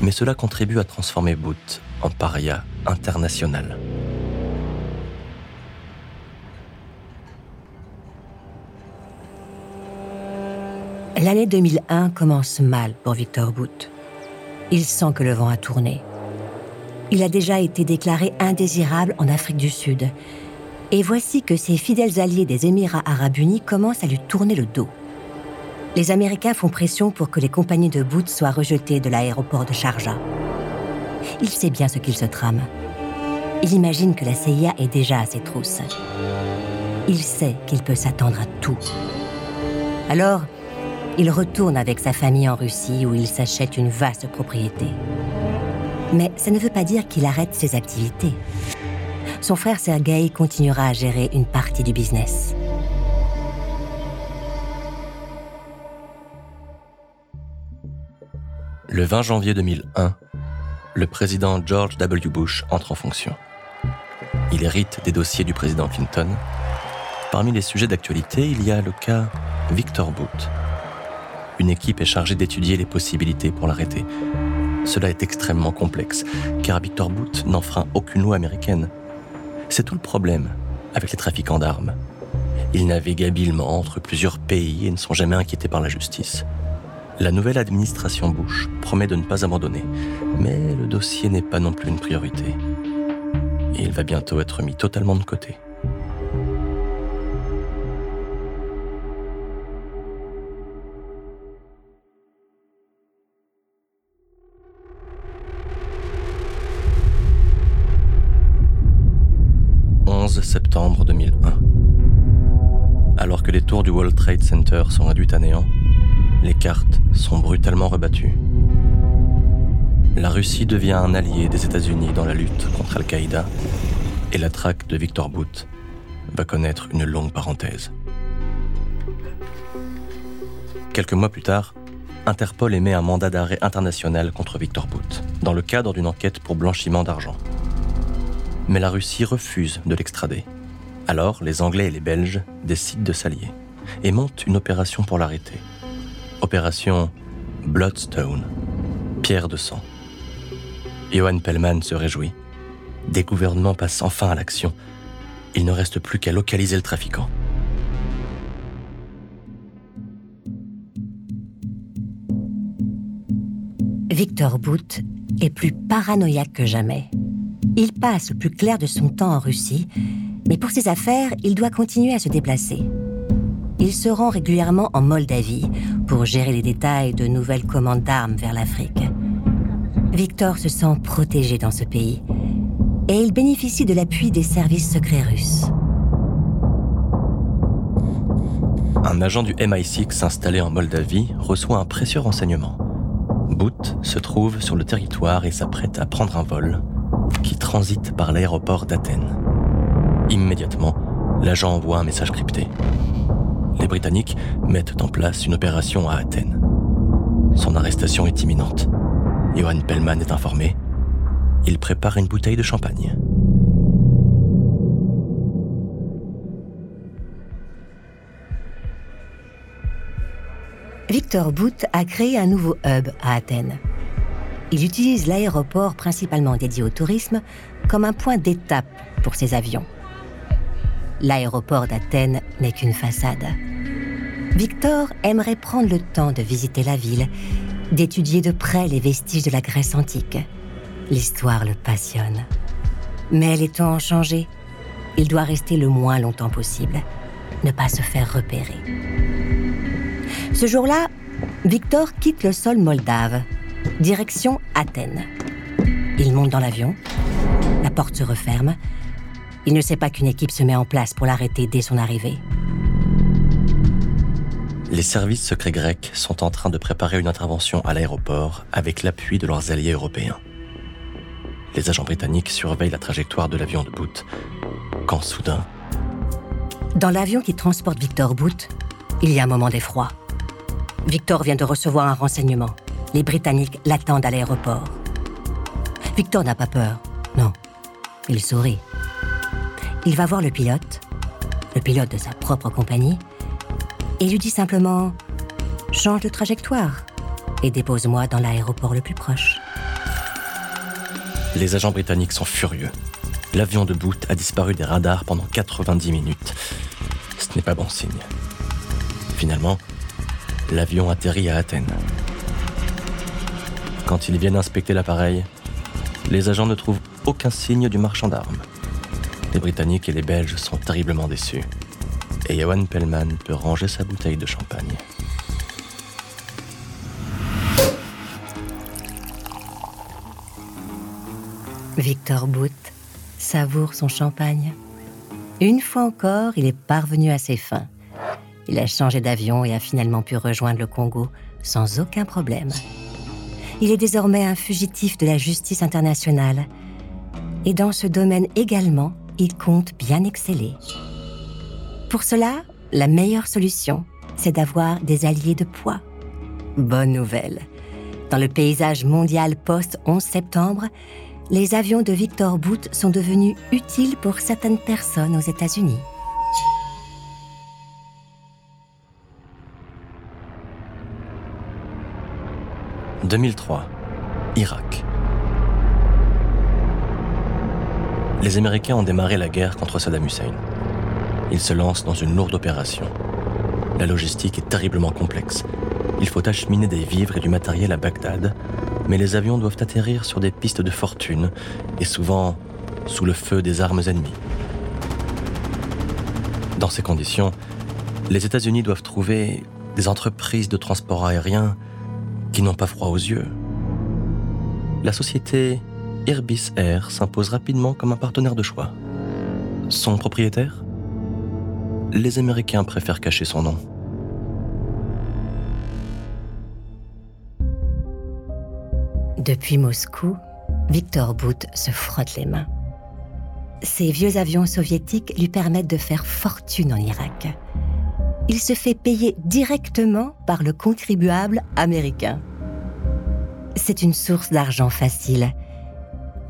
mais cela contribue à transformer Booth en paria international. L'année 2001 commence mal pour Victor Booth. Il sent que le vent a tourné. Il a déjà été déclaré indésirable en Afrique du Sud. Et voici que ses fidèles alliés des Émirats arabes unis commencent à lui tourner le dos. Les Américains font pression pour que les compagnies de Booth soient rejetées de l'aéroport de Sharjah. Il sait bien ce qu'il se trame. Il imagine que la CIA est déjà à ses trousses. Il sait qu'il peut s'attendre à tout. Alors, il retourne avec sa famille en Russie où il s'achète une vaste propriété. Mais ça ne veut pas dire qu'il arrête ses activités. Son frère Sergei continuera à gérer une partie du business. Le 20 janvier 2001, le président George W. Bush entre en fonction. Il hérite des dossiers du président Clinton. Parmi les sujets d'actualité, il y a le cas Victor Booth. Une équipe est chargée d'étudier les possibilités pour l'arrêter. Cela est extrêmement complexe, car Victor Boot n'enfreint aucune loi américaine. C'est tout le problème avec les trafiquants d'armes. Ils naviguent habilement entre plusieurs pays et ne sont jamais inquiétés par la justice. La nouvelle administration Bush promet de ne pas abandonner, mais le dossier n'est pas non plus une priorité. Et il va bientôt être mis totalement de côté. Septembre 2001. Alors que les tours du World Trade Center sont réduites à néant, les cartes sont brutalement rebattues. La Russie devient un allié des États-Unis dans la lutte contre Al-Qaïda et la traque de Victor Bout va connaître une longue parenthèse. Quelques mois plus tard, Interpol émet un mandat d'arrêt international contre Victor Bout dans le cadre d'une enquête pour blanchiment d'argent mais la Russie refuse de l'extrader. Alors, les Anglais et les Belges décident de s'allier et montent une opération pour l'arrêter. Opération Bloodstone, pierre de sang. Johan Pellman se réjouit. Des gouvernements passent enfin à l'action. Il ne reste plus qu'à localiser le trafiquant. Victor Boot est plus paranoïaque que jamais. Il passe le plus clair de son temps en Russie, mais pour ses affaires, il doit continuer à se déplacer. Il se rend régulièrement en Moldavie pour gérer les détails de nouvelles commandes d'armes vers l'Afrique. Victor se sent protégé dans ce pays et il bénéficie de l'appui des services secrets russes. Un agent du MI6 installé en Moldavie reçoit un précieux renseignement. Boot se trouve sur le territoire et s'apprête à prendre un vol qui transite par l'aéroport d'Athènes. Immédiatement, l'agent envoie un message crypté. Les Britanniques mettent en place une opération à Athènes. Son arrestation est imminente. Johan Pellman est informé. Il prépare une bouteille de champagne. Victor Boot a créé un nouveau hub à Athènes. Il utilise l'aéroport principalement dédié au tourisme comme un point d'étape pour ses avions. L'aéroport d'Athènes n'est qu'une façade. Victor aimerait prendre le temps de visiter la ville, d'étudier de près les vestiges de la Grèce antique. L'histoire le passionne. Mais les temps ont changé. Il doit rester le moins longtemps possible, ne pas se faire repérer. Ce jour-là, Victor quitte le sol moldave Direction Athènes. Il monte dans l'avion. La porte se referme. Il ne sait pas qu'une équipe se met en place pour l'arrêter dès son arrivée. Les services secrets grecs sont en train de préparer une intervention à l'aéroport avec l'appui de leurs alliés européens. Les agents britanniques surveillent la trajectoire de l'avion de Boot quand soudain... Dans l'avion qui transporte Victor Boot, il y a un moment d'effroi. Victor vient de recevoir un renseignement les Britanniques l'attendent à l'aéroport. Victor n'a pas peur, non. Il sourit. Il va voir le pilote, le pilote de sa propre compagnie, et lui dit simplement Change de trajectoire et dépose-moi dans l'aéroport le plus proche. Les agents britanniques sont furieux. L'avion de Boot a disparu des radars pendant 90 minutes. Ce n'est pas bon signe. Finalement, l'avion atterrit à Athènes. Quand ils viennent inspecter l'appareil, les agents ne trouvent aucun signe du marchand d'armes. Les Britanniques et les Belges sont terriblement déçus. Et Johan Pellman peut ranger sa bouteille de champagne. Victor Boot savoure son champagne. Une fois encore, il est parvenu à ses fins. Il a changé d'avion et a finalement pu rejoindre le Congo sans aucun problème. Il est désormais un fugitif de la justice internationale. Et dans ce domaine également, il compte bien exceller. Pour cela, la meilleure solution, c'est d'avoir des alliés de poids. Bonne nouvelle. Dans le paysage mondial post-11 septembre, les avions de Victor Boot sont devenus utiles pour certaines personnes aux États-Unis. 2003, Irak. Les Américains ont démarré la guerre contre Saddam Hussein. Ils se lancent dans une lourde opération. La logistique est terriblement complexe. Il faut acheminer des vivres et du matériel à Bagdad, mais les avions doivent atterrir sur des pistes de fortune et souvent sous le feu des armes ennemies. Dans ces conditions, les États-Unis doivent trouver des entreprises de transport aérien qui n'ont pas froid aux yeux. La société Airbus Air s'impose rapidement comme un partenaire de choix. Son propriétaire? Les Américains préfèrent cacher son nom. Depuis Moscou, Victor Bout se frotte les mains. Ces vieux avions soviétiques lui permettent de faire fortune en Irak. Il se fait payer directement par le contribuable américain. C'est une source d'argent facile.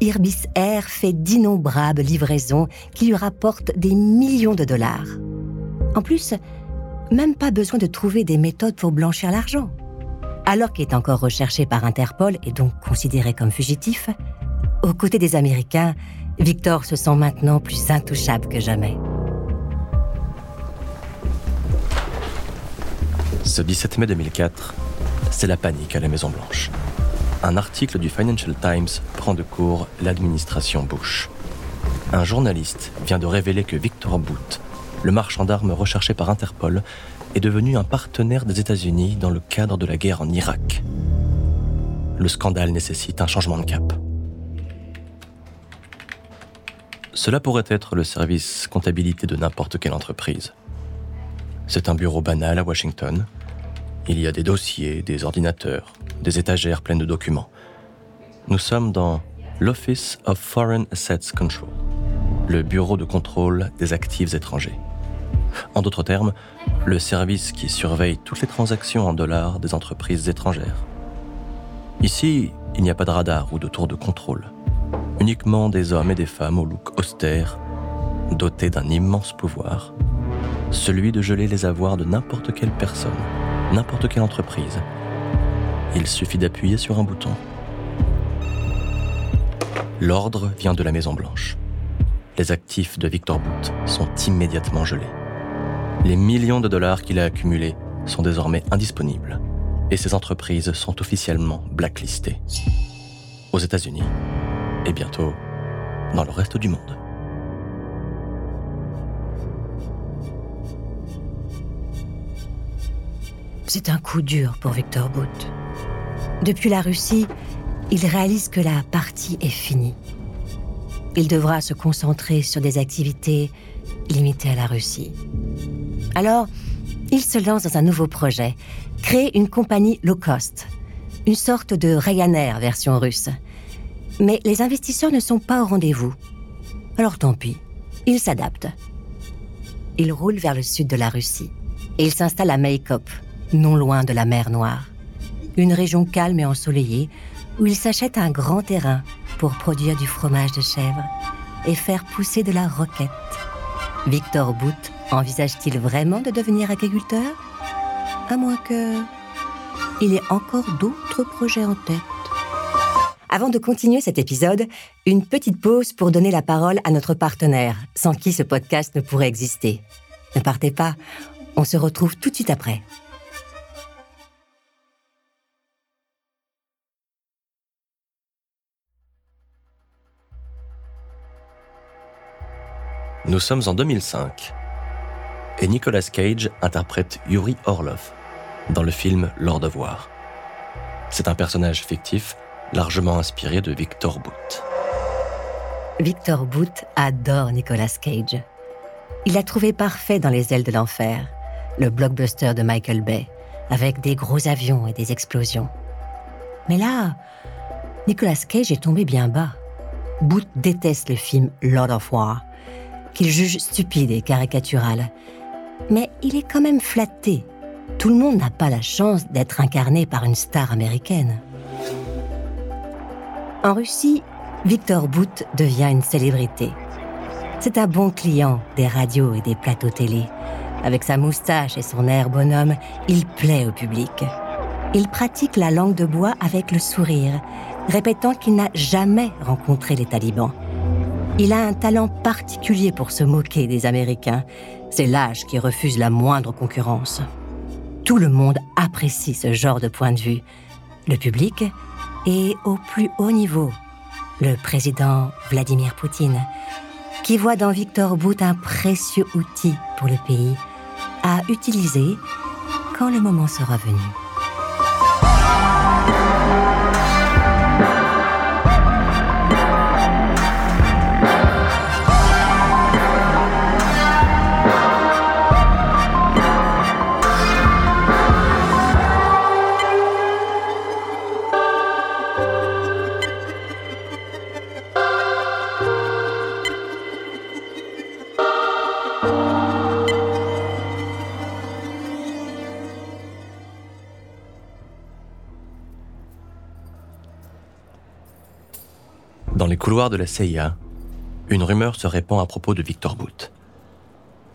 Irbis Air fait d'innombrables livraisons qui lui rapportent des millions de dollars. En plus, même pas besoin de trouver des méthodes pour blanchir l'argent. Alors qu'il est encore recherché par Interpol et donc considéré comme fugitif, aux côtés des Américains, Victor se sent maintenant plus intouchable que jamais. Ce 17 mai 2004, c'est la panique à la Maison-Blanche. Un article du Financial Times prend de court l'administration Bush. Un journaliste vient de révéler que Victor Boot, le marchand d'armes recherché par Interpol, est devenu un partenaire des États-Unis dans le cadre de la guerre en Irak. Le scandale nécessite un changement de cap. Cela pourrait être le service comptabilité de n'importe quelle entreprise. C'est un bureau banal à Washington. Il y a des dossiers, des ordinateurs, des étagères pleines de documents. Nous sommes dans l'Office of Foreign Assets Control, le bureau de contrôle des actifs étrangers. En d'autres termes, le service qui surveille toutes les transactions en dollars des entreprises étrangères. Ici, il n'y a pas de radar ou de tour de contrôle uniquement des hommes et des femmes au look austère, dotés d'un immense pouvoir, celui de geler les avoirs de n'importe quelle personne, n'importe quelle entreprise. Il suffit d'appuyer sur un bouton. L'ordre vient de la Maison Blanche. Les actifs de Victor Boot sont immédiatement gelés. Les millions de dollars qu'il a accumulés sont désormais indisponibles et ses entreprises sont officiellement blacklistées. Aux États-Unis, et bientôt dans le reste du monde. C'est un coup dur pour Victor Bout. Depuis la Russie, il réalise que la partie est finie. Il devra se concentrer sur des activités limitées à la Russie. Alors, il se lance dans un nouveau projet, créer une compagnie low cost, une sorte de Ryanair version russe, mais les investisseurs ne sont pas au rendez-vous. Alors tant pis, il s'adapte. Il roule vers le sud de la Russie et il s'installe à Maykop, non loin de la mer Noire. Une région calme et ensoleillée où il s'achète un grand terrain pour produire du fromage de chèvre et faire pousser de la roquette. Victor Bout envisage-t-il vraiment de devenir agriculteur? À moins que... Il ait encore d'autres projets en tête. Avant de continuer cet épisode, une petite pause pour donner la parole à notre partenaire, sans qui ce podcast ne pourrait exister. Ne partez pas, on se retrouve tout de suite après. Nous sommes en 2005 et Nicolas Cage interprète Yuri Orlov dans le film Lord of War. C'est un personnage fictif largement inspiré de Victor Boot. Victor Boot adore Nicolas Cage. Il l'a trouvé parfait dans Les ailes de l'enfer, le blockbuster de Michael Bay, avec des gros avions et des explosions. Mais là, Nicolas Cage est tombé bien bas. Boot déteste le film Lord of War, qu'il juge stupide et caricatural. Mais il est quand même flatté. Tout le monde n'a pas la chance d'être incarné par une star américaine. En Russie, Victor Bout devient une célébrité. C'est un bon client des radios et des plateaux télé. Avec sa moustache et son air bonhomme, il plaît au public. Il pratique la langue de bois avec le sourire, répétant qu'il n'a jamais rencontré les talibans. Il a un talent particulier pour se moquer des Américains. C'est l'âge qui refuse la moindre concurrence. Tout le monde apprécie ce genre de point de vue. Le public et au plus haut niveau, le président Vladimir Poutine, qui voit dans Victor Bout un précieux outil pour le pays à utiliser quand le moment sera venu. Dans les couloirs de la CIA, une rumeur se répand à propos de Victor Bout.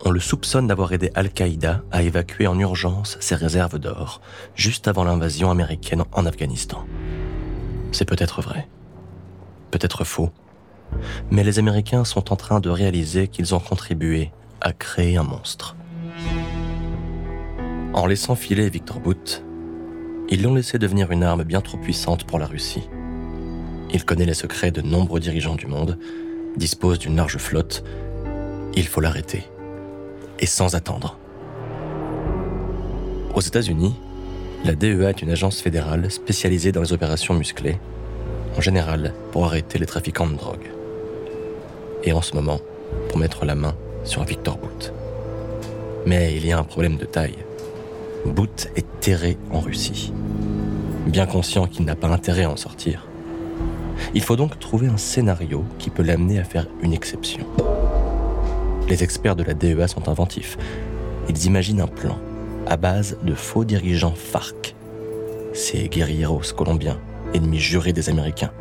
On le soupçonne d'avoir aidé Al-Qaïda à évacuer en urgence ses réserves d'or, juste avant l'invasion américaine en Afghanistan. C'est peut-être vrai, peut-être faux, mais les Américains sont en train de réaliser qu'ils ont contribué à créer un monstre. En laissant filer Victor Bout, ils l'ont laissé devenir une arme bien trop puissante pour la Russie. Il connaît les secrets de nombreux dirigeants du monde, dispose d'une large flotte. Il faut l'arrêter. Et sans attendre. Aux États-Unis, la DEA est une agence fédérale spécialisée dans les opérations musclées, en général pour arrêter les trafiquants de drogue. Et en ce moment, pour mettre la main sur Victor Bout. Mais il y a un problème de taille. Bout est terré en Russie. Bien conscient qu'il n'a pas intérêt à en sortir, il faut donc trouver un scénario qui peut l'amener à faire une exception. Les experts de la DEA sont inventifs. Ils imaginent un plan à base de faux dirigeants FARC, ces guerrilleros colombiens, ennemis jurés des Américains.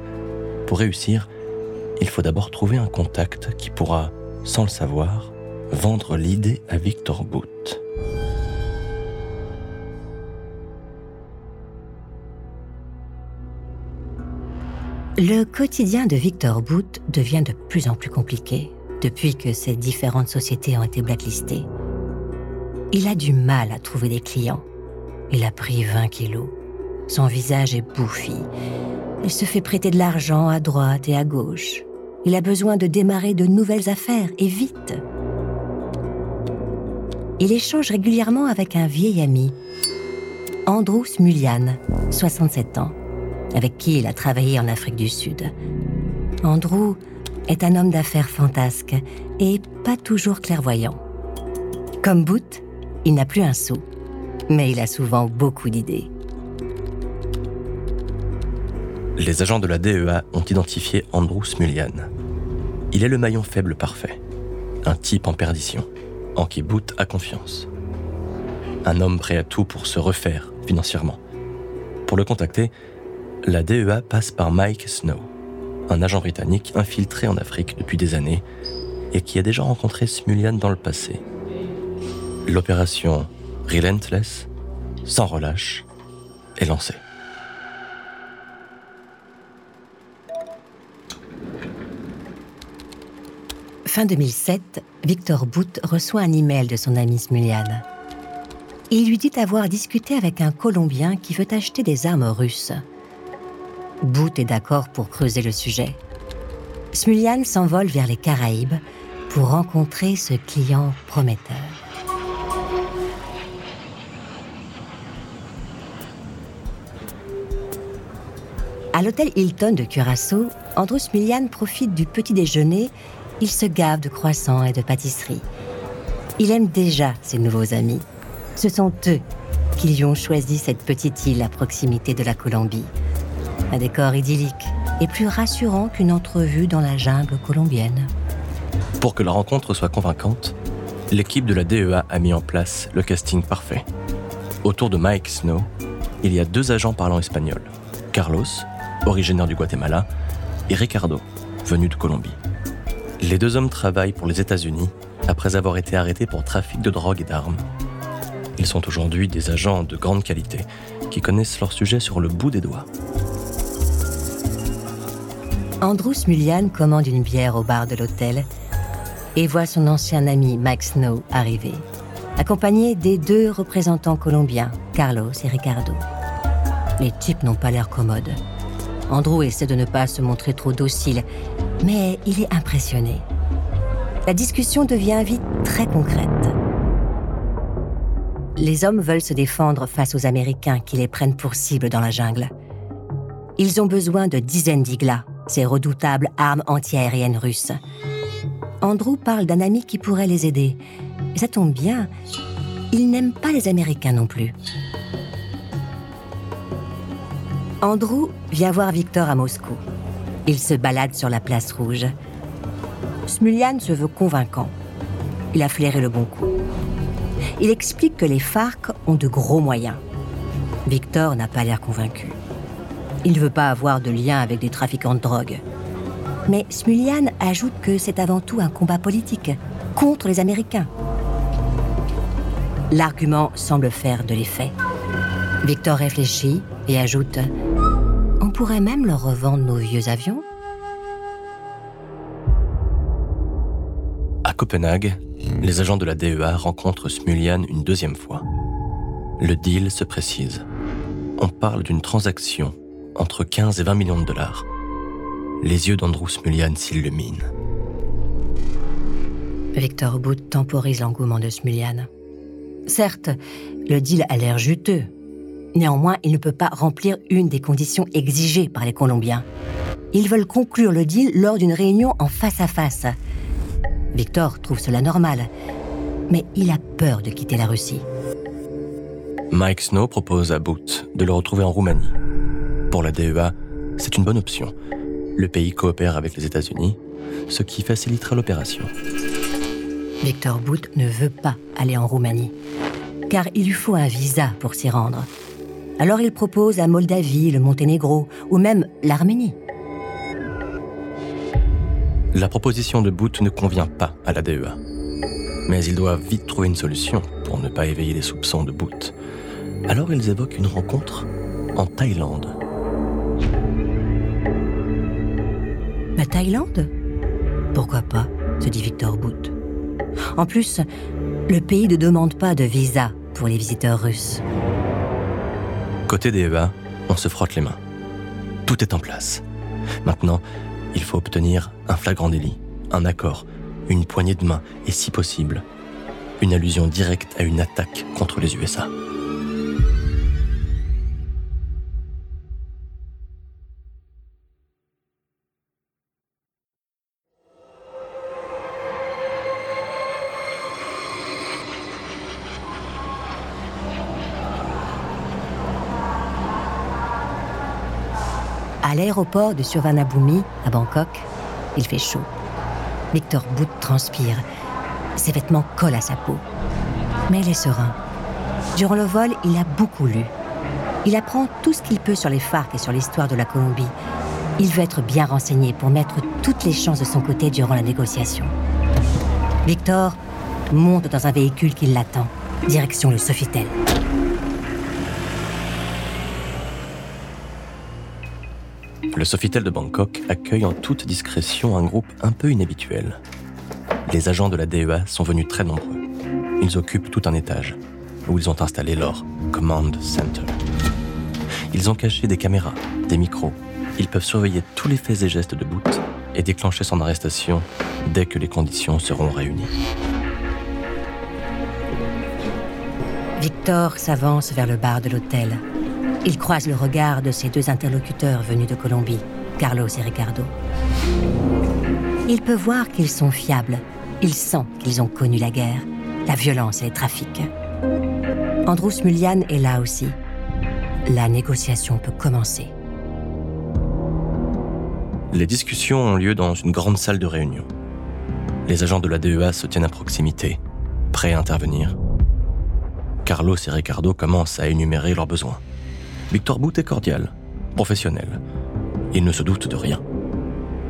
Pour réussir, il faut d'abord trouver un contact qui pourra, sans le savoir, vendre l'idée à Victor Boot. Le quotidien de Victor Boot devient de plus en plus compliqué depuis que ces différentes sociétés ont été blacklistées. Il a du mal à trouver des clients. Il a pris 20 kilos. Son visage est bouffi. Il se fait prêter de l'argent à droite et à gauche. Il a besoin de démarrer de nouvelles affaires et vite. Il échange régulièrement avec un vieil ami, Andrew Smulian, 67 ans avec qui il a travaillé en Afrique du Sud. Andrew est un homme d'affaires fantasque et pas toujours clairvoyant. Comme Boot, il n'a plus un sou, mais il a souvent beaucoup d'idées. Les agents de la DEA ont identifié Andrew Smulian. Il est le maillon faible parfait, un type en perdition, en qui Boot a confiance. Un homme prêt à tout pour se refaire financièrement. Pour le contacter, la DEA passe par Mike Snow, un agent britannique infiltré en Afrique depuis des années et qui a déjà rencontré Smulian dans le passé. L'opération Relentless, sans relâche, est lancée. Fin 2007, Victor Boot reçoit un email de son ami Smulian. Il lui dit avoir discuté avec un Colombien qui veut acheter des armes russes. Boot est d'accord pour creuser le sujet. Smulian s'envole vers les Caraïbes pour rencontrer ce client prometteur. À l'hôtel Hilton de Curaçao, Andrew Smulian profite du petit déjeuner. Il se gave de croissants et de pâtisseries. Il aime déjà ses nouveaux amis. Ce sont eux qui lui ont choisi cette petite île à proximité de la Colombie. Un décor idyllique et plus rassurant qu'une entrevue dans la jungle colombienne. Pour que la rencontre soit convaincante, l'équipe de la DEA a mis en place le casting parfait. Autour de Mike Snow, il y a deux agents parlant espagnol. Carlos, originaire du Guatemala, et Ricardo, venu de Colombie. Les deux hommes travaillent pour les États-Unis après avoir été arrêtés pour trafic de drogue et d'armes. Ils sont aujourd'hui des agents de grande qualité qui connaissent leur sujet sur le bout des doigts. Andrew Smullian commande une bière au bar de l'hôtel et voit son ancien ami Mike Snow arriver, accompagné des deux représentants colombiens, Carlos et Ricardo. Les types n'ont pas l'air commodes. Andrew essaie de ne pas se montrer trop docile, mais il est impressionné. La discussion devient vite très concrète. Les hommes veulent se défendre face aux Américains qui les prennent pour cible dans la jungle. Ils ont besoin de dizaines d'iglas, ces redoutables armes antiaériennes russes. Andrew parle d'un ami qui pourrait les aider. ça tombe bien, il n'aime pas les Américains non plus. Andrew vient voir Victor à Moscou. Il se balade sur la place rouge. Smulyan se veut convaincant. Il a flairé le bon coup. Il explique que les FARC ont de gros moyens. Victor n'a pas l'air convaincu. Il ne veut pas avoir de lien avec des trafiquants de drogue. Mais Smulyan ajoute que c'est avant tout un combat politique contre les Américains. L'argument semble faire de l'effet. Victor réfléchit et ajoute On pourrait même leur revendre nos vieux avions À Copenhague, les agents de la DEA rencontrent Smulyan une deuxième fois. Le deal se précise. On parle d'une transaction entre 15 et 20 millions de dollars. Les yeux d'Andrew Smulyan s'illuminent. Victor Booth temporise l'engouement de Smulyan. Certes, le deal a l'air juteux. Néanmoins, il ne peut pas remplir une des conditions exigées par les Colombiens. Ils veulent conclure le deal lors d'une réunion en face à face. Victor trouve cela normal, mais il a peur de quitter la Russie. Mike Snow propose à Booth de le retrouver en Roumanie. Pour la DEA, c'est une bonne option. Le pays coopère avec les États-Unis, ce qui facilitera l'opération. Victor Booth ne veut pas aller en Roumanie, car il lui faut un visa pour s'y rendre. Alors il propose la Moldavie, le Monténégro ou même l'Arménie. La proposition de Booth ne convient pas à la DEA. Mais ils doivent vite trouver une solution pour ne pas éveiller les soupçons de Booth. Alors ils évoquent une rencontre en Thaïlande. Thaïlande Pourquoi pas se dit Victor Booth. En plus, le pays ne demande pas de visa pour les visiteurs russes. Côté DEA, on se frotte les mains. Tout est en place. Maintenant, il faut obtenir un flagrant délit, un accord, une poignée de main et, si possible, une allusion directe à une attaque contre les USA. L'aéroport de Survanabhumi, à Bangkok, il fait chaud. Victor Booth transpire. Ses vêtements collent à sa peau. Mais il est serein. Durant le vol, il a beaucoup lu. Il apprend tout ce qu'il peut sur les FARC et sur l'histoire de la Colombie. Il veut être bien renseigné pour mettre toutes les chances de son côté durant la négociation. Victor monte dans un véhicule qui l'attend, direction le Sofitel. Le Sofitel de Bangkok accueille en toute discrétion un groupe un peu inhabituel. Les agents de la DEA sont venus très nombreux. Ils occupent tout un étage, où ils ont installé leur Command Center. Ils ont caché des caméras, des micros. Ils peuvent surveiller tous les faits et gestes de Boot et déclencher son arrestation dès que les conditions seront réunies. Victor s'avance vers le bar de l'hôtel, il croise le regard de ses deux interlocuteurs venus de Colombie, Carlos et Ricardo. Il peut voir qu'ils sont fiables. Il sent qu'ils ont connu la guerre, la violence et les trafics. Andrew Smulyan est là aussi. La négociation peut commencer. Les discussions ont lieu dans une grande salle de réunion. Les agents de la DEA se tiennent à proximité, prêts à intervenir. Carlos et Ricardo commencent à énumérer leurs besoins. Victor Booth est cordial, professionnel. Il ne se doute de rien.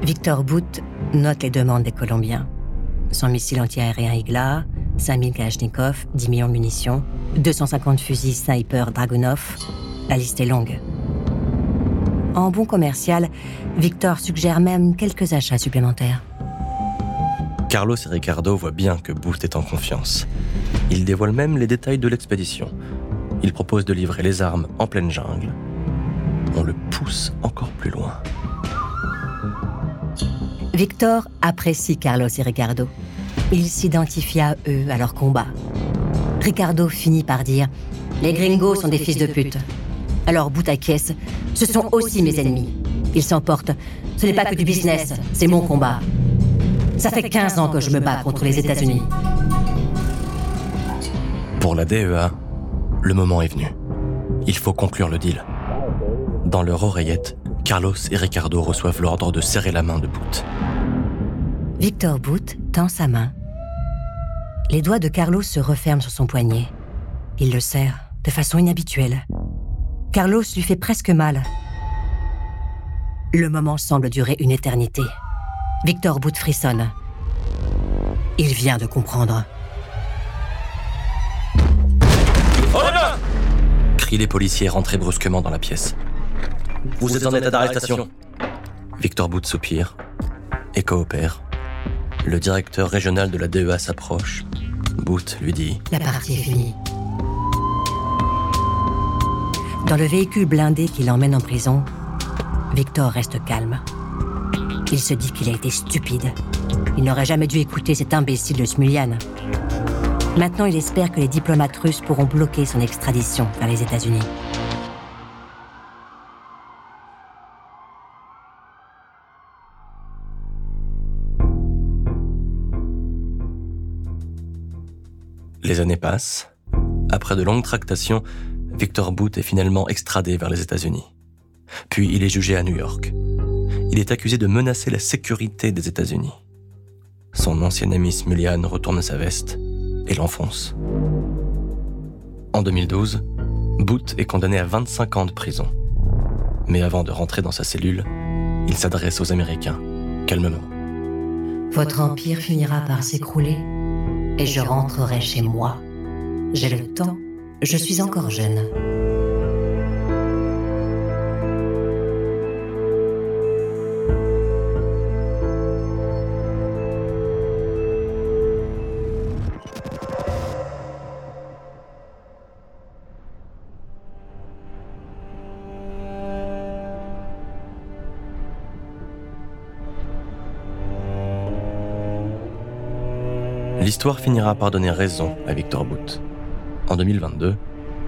Victor Booth note les demandes des Colombiens. Son missile antiaérien Igla, 5000 Kalachnikov, 10 millions de munitions, 250 fusils sniper Dragunov. La liste est longue. En bon commercial, Victor suggère même quelques achats supplémentaires. Carlos et Ricardo voient bien que Booth est en confiance. Ils dévoilent même les détails de l'expédition. Ils proposent de livrer les armes en pleine jungle. On le pousse encore plus loin. Victor apprécie Carlos et Ricardo. Il s'identifie à eux, à leur combat. Ricardo finit par dire Les gringos sont des fils de pute. Alors bout à caisse, ce sont aussi mes ennemis. Ils s'emportent. Ce n'est pas que du business, c'est mon combat. Ça fait 15 ans que je me bats contre les États-Unis. Pour la DEA, le moment est venu. Il faut conclure le deal. Dans leur oreillette, Carlos et Ricardo reçoivent l'ordre de serrer la main de Booth. Victor Booth tend sa main. Les doigts de Carlos se referment sur son poignet. Il le serre de façon inhabituelle. Carlos lui fait presque mal. Le moment semble durer une éternité. Victor Booth frissonne. Il vient de comprendre. Crient les policiers rentrés brusquement dans la pièce. Vous êtes en état d'arrestation. Victor Booth soupire et coopère. Le directeur régional de la DEA s'approche. Booth lui dit La partie est finie. Dans le véhicule blindé qui l'emmène en prison, Victor reste calme. Il se dit qu'il a été stupide. Il n'aurait jamais dû écouter cet imbécile de Smulian. Maintenant, il espère que les diplomates russes pourront bloquer son extradition vers les États-Unis. Les années passent. Après de longues tractations, Victor Booth est finalement extradé vers les États-Unis. Puis il est jugé à New York. Il est accusé de menacer la sécurité des États-Unis. Son ancien ami Smulian retourne sa veste et l'enfonce. En 2012, Booth est condamné à 25 ans de prison. Mais avant de rentrer dans sa cellule, il s'adresse aux Américains, calmement. Votre empire finira par s'écrouler et je rentrerai chez moi. J'ai le temps, je suis encore jeune. L'histoire finira par donner raison à Victor Booth. En 2022,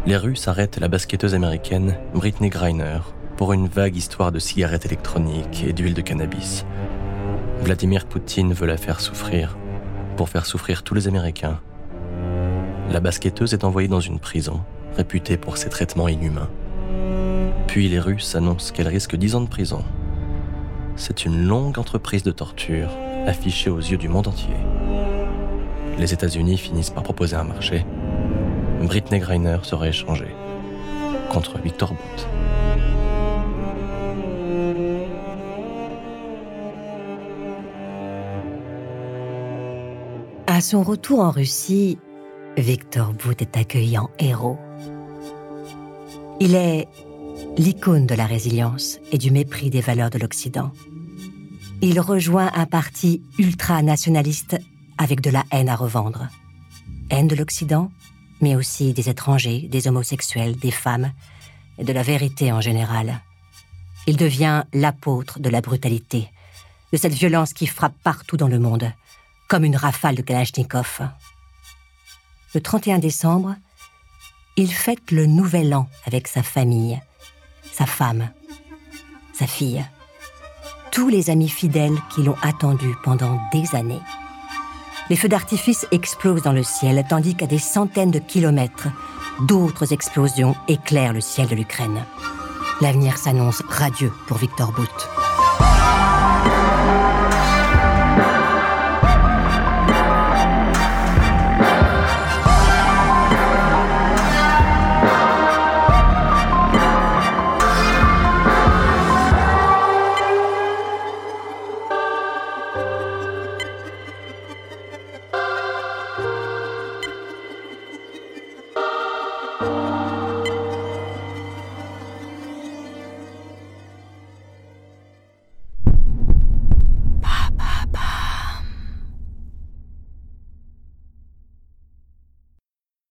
les Russes arrêtent la basketteuse américaine Britney Griner pour une vague histoire de cigarettes électroniques et d'huile de cannabis. Vladimir Poutine veut la faire souffrir pour faire souffrir tous les Américains. La basketteuse est envoyée dans une prison réputée pour ses traitements inhumains. Puis les Russes annoncent qu'elle risque 10 ans de prison. C'est une longue entreprise de torture affichée aux yeux du monde entier les États-Unis finissent par proposer un marché, Britney Griner serait échangée contre Victor Booth. À son retour en Russie, Victor Booth est accueilli en héros. Il est l'icône de la résilience et du mépris des valeurs de l'Occident. Il rejoint un parti ultranationaliste avec de la haine à revendre. Haine de l'Occident, mais aussi des étrangers, des homosexuels, des femmes, et de la vérité en général. Il devient l'apôtre de la brutalité, de cette violence qui frappe partout dans le monde, comme une rafale de Kalachnikov. Le 31 décembre, il fête le nouvel an avec sa famille, sa femme, sa fille, tous les amis fidèles qui l'ont attendu pendant des années les feux d'artifice explosent dans le ciel, tandis qu'à des centaines de kilomètres, d'autres explosions éclairent le ciel de l'Ukraine. L'avenir s'annonce radieux pour Victor Booth.